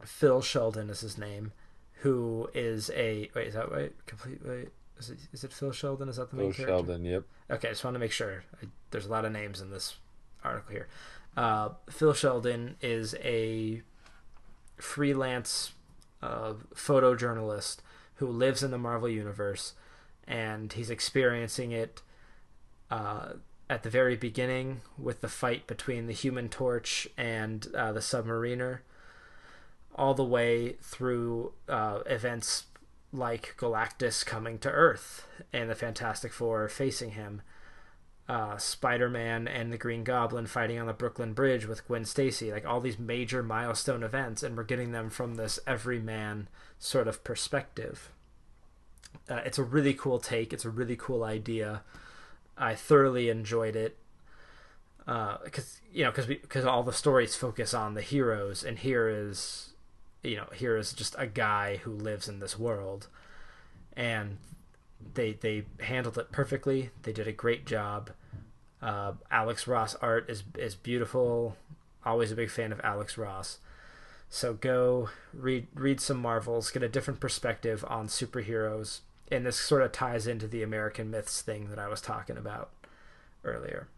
Phil Sheldon is his name, who is a wait is that right? Complete wait. Is it, is it Phil Sheldon? Is that the main Phil character? Sheldon. Yep. Okay, I just want to make sure. I, there's a lot of names in this article here. Uh, Phil Sheldon is a freelance uh, photojournalist who lives in the Marvel Universe, and he's experiencing it uh, at the very beginning with the fight between the Human Torch and uh, the Submariner, all the way through uh, events like Galactus coming to Earth and the Fantastic Four facing him. uh, Spider-Man and the Green Goblin fighting on the Brooklyn Bridge with Gwen Stacy, like all these major milestone events, and we're getting them from this everyman sort of perspective. Uh, it's a really cool take. It's a really cool idea. I thoroughly enjoyed it because uh, you know because because all the stories focus on the heroes, and here is you know here is just a guy who lives in this world, and they they handled it perfectly. They did a great job. Uh, Alex Ross art is is beautiful. Always a big fan of Alex Ross. So go read read some Marvels, get a different perspective on superheroes, and this sort of ties into the American myths thing that I was talking about earlier.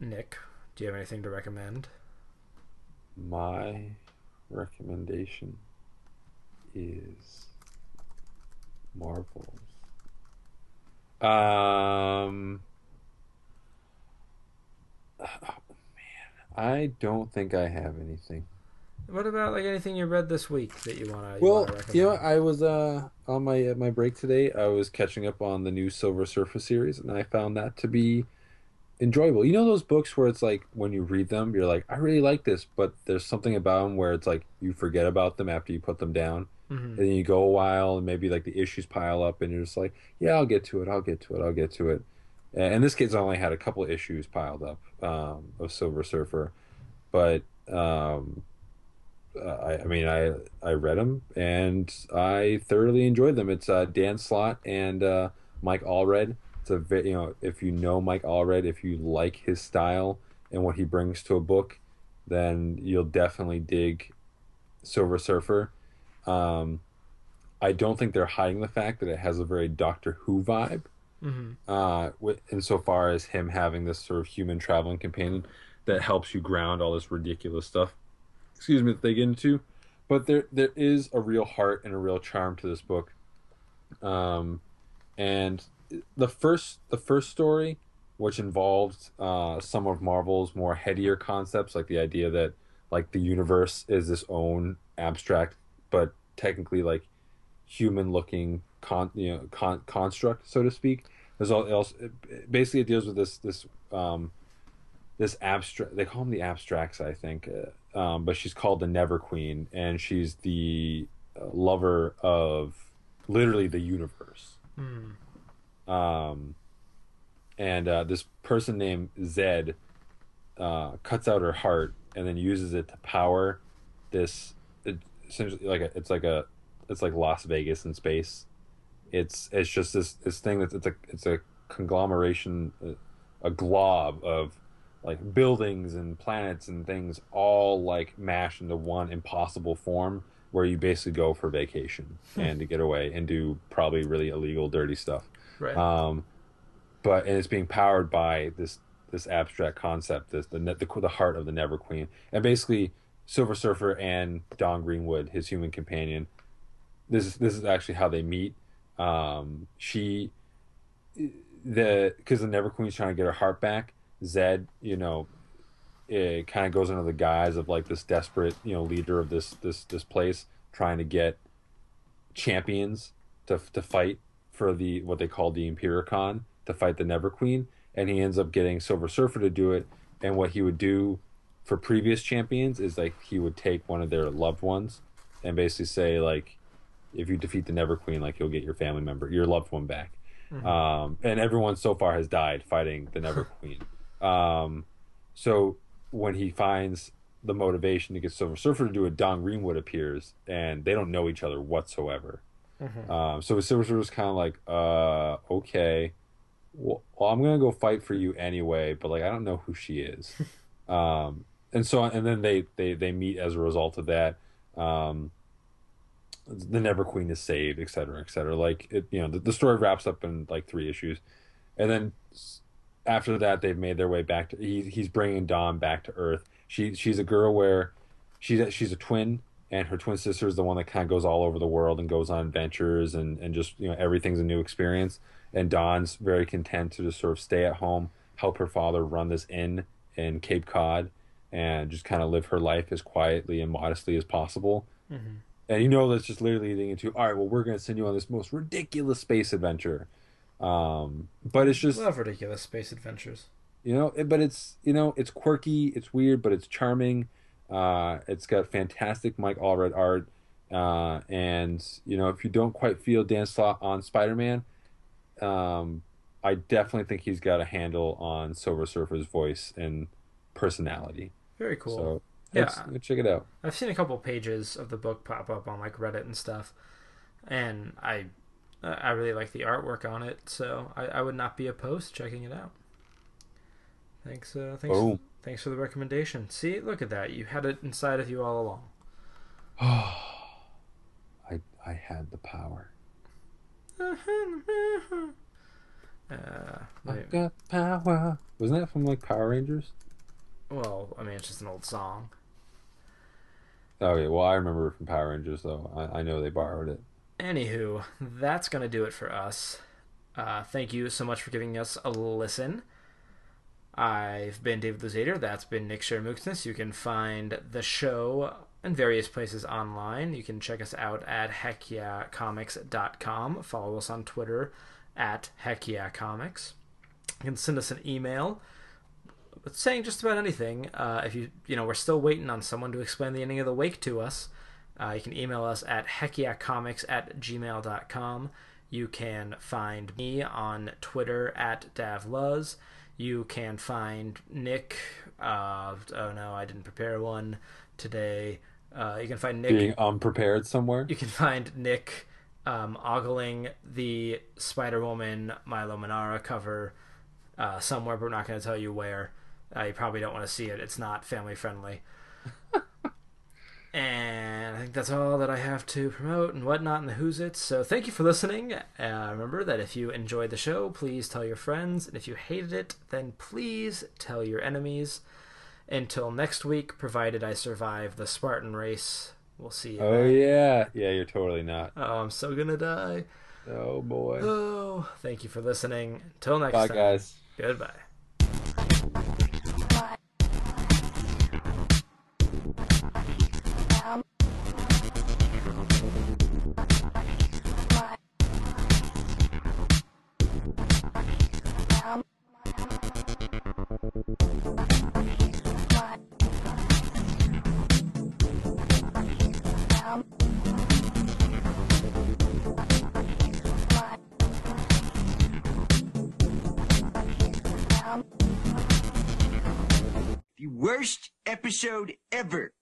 Nick, do you have anything to recommend? My recommendation is Marvels. Um. [sighs] Oh man, I don't think I have anything. What about like anything you read this week that you wanna? You Well, wanna recommend? you know, I was uh on my uh, my break today. I was catching up on the new Silver Surfer series, and I found that to be enjoyable. You know those books where it's like when you read them, you're like, I really like this, but there's something about them where it's like you forget about them after you put them down, Mhm. and then you go a while, and maybe like the issues pile up, and you're just like, yeah, I'll get to it, I'll get to it, I'll get to it. And this kid's only had a couple of issues piled up um, of Silver Surfer, but um, I, I mean, I I read them and I thoroughly enjoyed them. It's uh, Dan Slott and uh, Mike Allred. It's a you know if you know Mike Allred, if you like his style and what he brings to a book, then you'll definitely dig Silver Surfer. Um, I don't think they're hiding the fact that it has a very Doctor Who vibe Mhm. uh, insofar as him having this sort of human traveling companion that helps you ground all this ridiculous stuff. Excuse me, that they get into, but there there is a real heart and a real charm to this book. Um, and the first the first story, which involved uh, some of Marvel's more headier concepts, like the idea that like the universe is this own abstract, but technically like human looking con you know con- construct so to speak there's all else basically it deals with this this um this abstract they call them the abstracts i think uh, um but she's called the never queen and she's the uh, lover of literally the universe Hmm. Um and uh this person named zed uh cuts out her heart and then uses it to power this it, essentially like a, it's like a it's like Las Vegas in space. It's it's just this this thing that's it's a it's a conglomeration, a, a glob of like buildings and planets and things all like mashed into one impossible form where you basically go for vacation and to get away and do probably really illegal dirty stuff. Right. Um, but and it's being powered by this this abstract concept, this the the, the heart of the Never Queen, and basically Silver Surfer and Dawn Greenwood, his human companion. This is this is actually how they meet. Um, she, the because the Never Queen's trying to get her heart back. Zed, you know, it kind of goes under the guise of like this desperate, you know, leader of this this this place trying to get champions to to fight for the what they call the Impericon to fight the Never Queen, and he ends up getting Silver Surfer to do it. And what he would do for previous champions is like he would take one of their loved ones and basically say like, if you defeat the Never Queen, like you'll get your family member, your loved one back. Um, and everyone so far has died fighting the Never [laughs] Queen. Um, so when he finds the motivation to get Silver Surfer to do it, Dawn Greenwood appears, and they don't know each other whatsoever. Um, so Silver Surfer's kind of like, uh, okay, well, well, I'm gonna go fight for you anyway, but like I don't know who she is. [laughs] um, and so and then they they they meet as a result of that. Um, the Never Queen is saved, et cetera, et cetera. Like it, you know, the, the story wraps up in like three issues, and then after that, they've made their way back to. He, he's bringing Dawn back to Earth. She she's a girl where she's a, she's a twin, and her twin sister is the one that kind of goes all over the world and goes on adventures and and just you know everything's a new experience. And Dawn's very content to just sort of stay at home, help her father run this inn in Cape Cod, and just kind of live her life as quietly and modestly as possible. And you know that's just literally leading into all right. Well, we're going to send you on this most ridiculous space adventure, Um, but it's just Love ridiculous space adventures. you know, it- but it's you know, it's quirky, it's weird, but it's charming. Uh, it's got fantastic Mike Allred art, uh, and you know, if you don't quite feel Dan Slott on Spider Man, um, I definitely think he's got a handle on Silver Surfer's voice and personality. Very cool. So Yeah. check it out. I've seen a couple pages of the book pop up on like Reddit and stuff, and I I really like the artwork on it, so I, I would not be opposed to checking it out. Thanks, uh, thanks. Thanks for the recommendation. See, look at that, you had it inside of you all along. Oh, [sighs] I I had the power. [laughs] Uh, I got power. Wasn't that from like Power Rangers? well, I mean, it's just an old song. Okay, well I remember it from Power Rangers though. I, I know they borrowed it. Anywho, that's going to do it for us. Uh, thank you so much for giving us a listen. I've been David Luzader. That's been Nick Shermuxness. You can find the show in various places online. You can check us out at heckyeahcomics.com. Follow us on Twitter at heckyeahcomics. You can send us an email saying just about anything. Uh, if you, you know, we're still waiting on someone to explain the ending of the wake to us. Uh, you can email us at heckyeahcomics at gmail.com. You can find me on Twitter at davluz. You can find Nick. Uh, oh no, I didn't prepare one today. Uh, you can find Nick. Being unprepared somewhere. You can find Nick um, ogling the Spider Woman Milo Manara cover uh, somewhere, but we're not going to tell you where. Uh, you probably don't want to see it. It's not family friendly. [laughs] and I think that's all that I have to promote and whatnot in the Who's It. So thank you for listening. Uh, remember that if you enjoyed the show, please tell your friends. And if you hated it, then please tell your enemies. Until next week, provided I survive the Spartan race, we'll see you. Oh then. yeah, yeah. You're totally not. Oh, I'm so gonna die. Oh boy. Oh, thank you for listening. Until next Bye time. guys. Goodbye. The worst episode ever.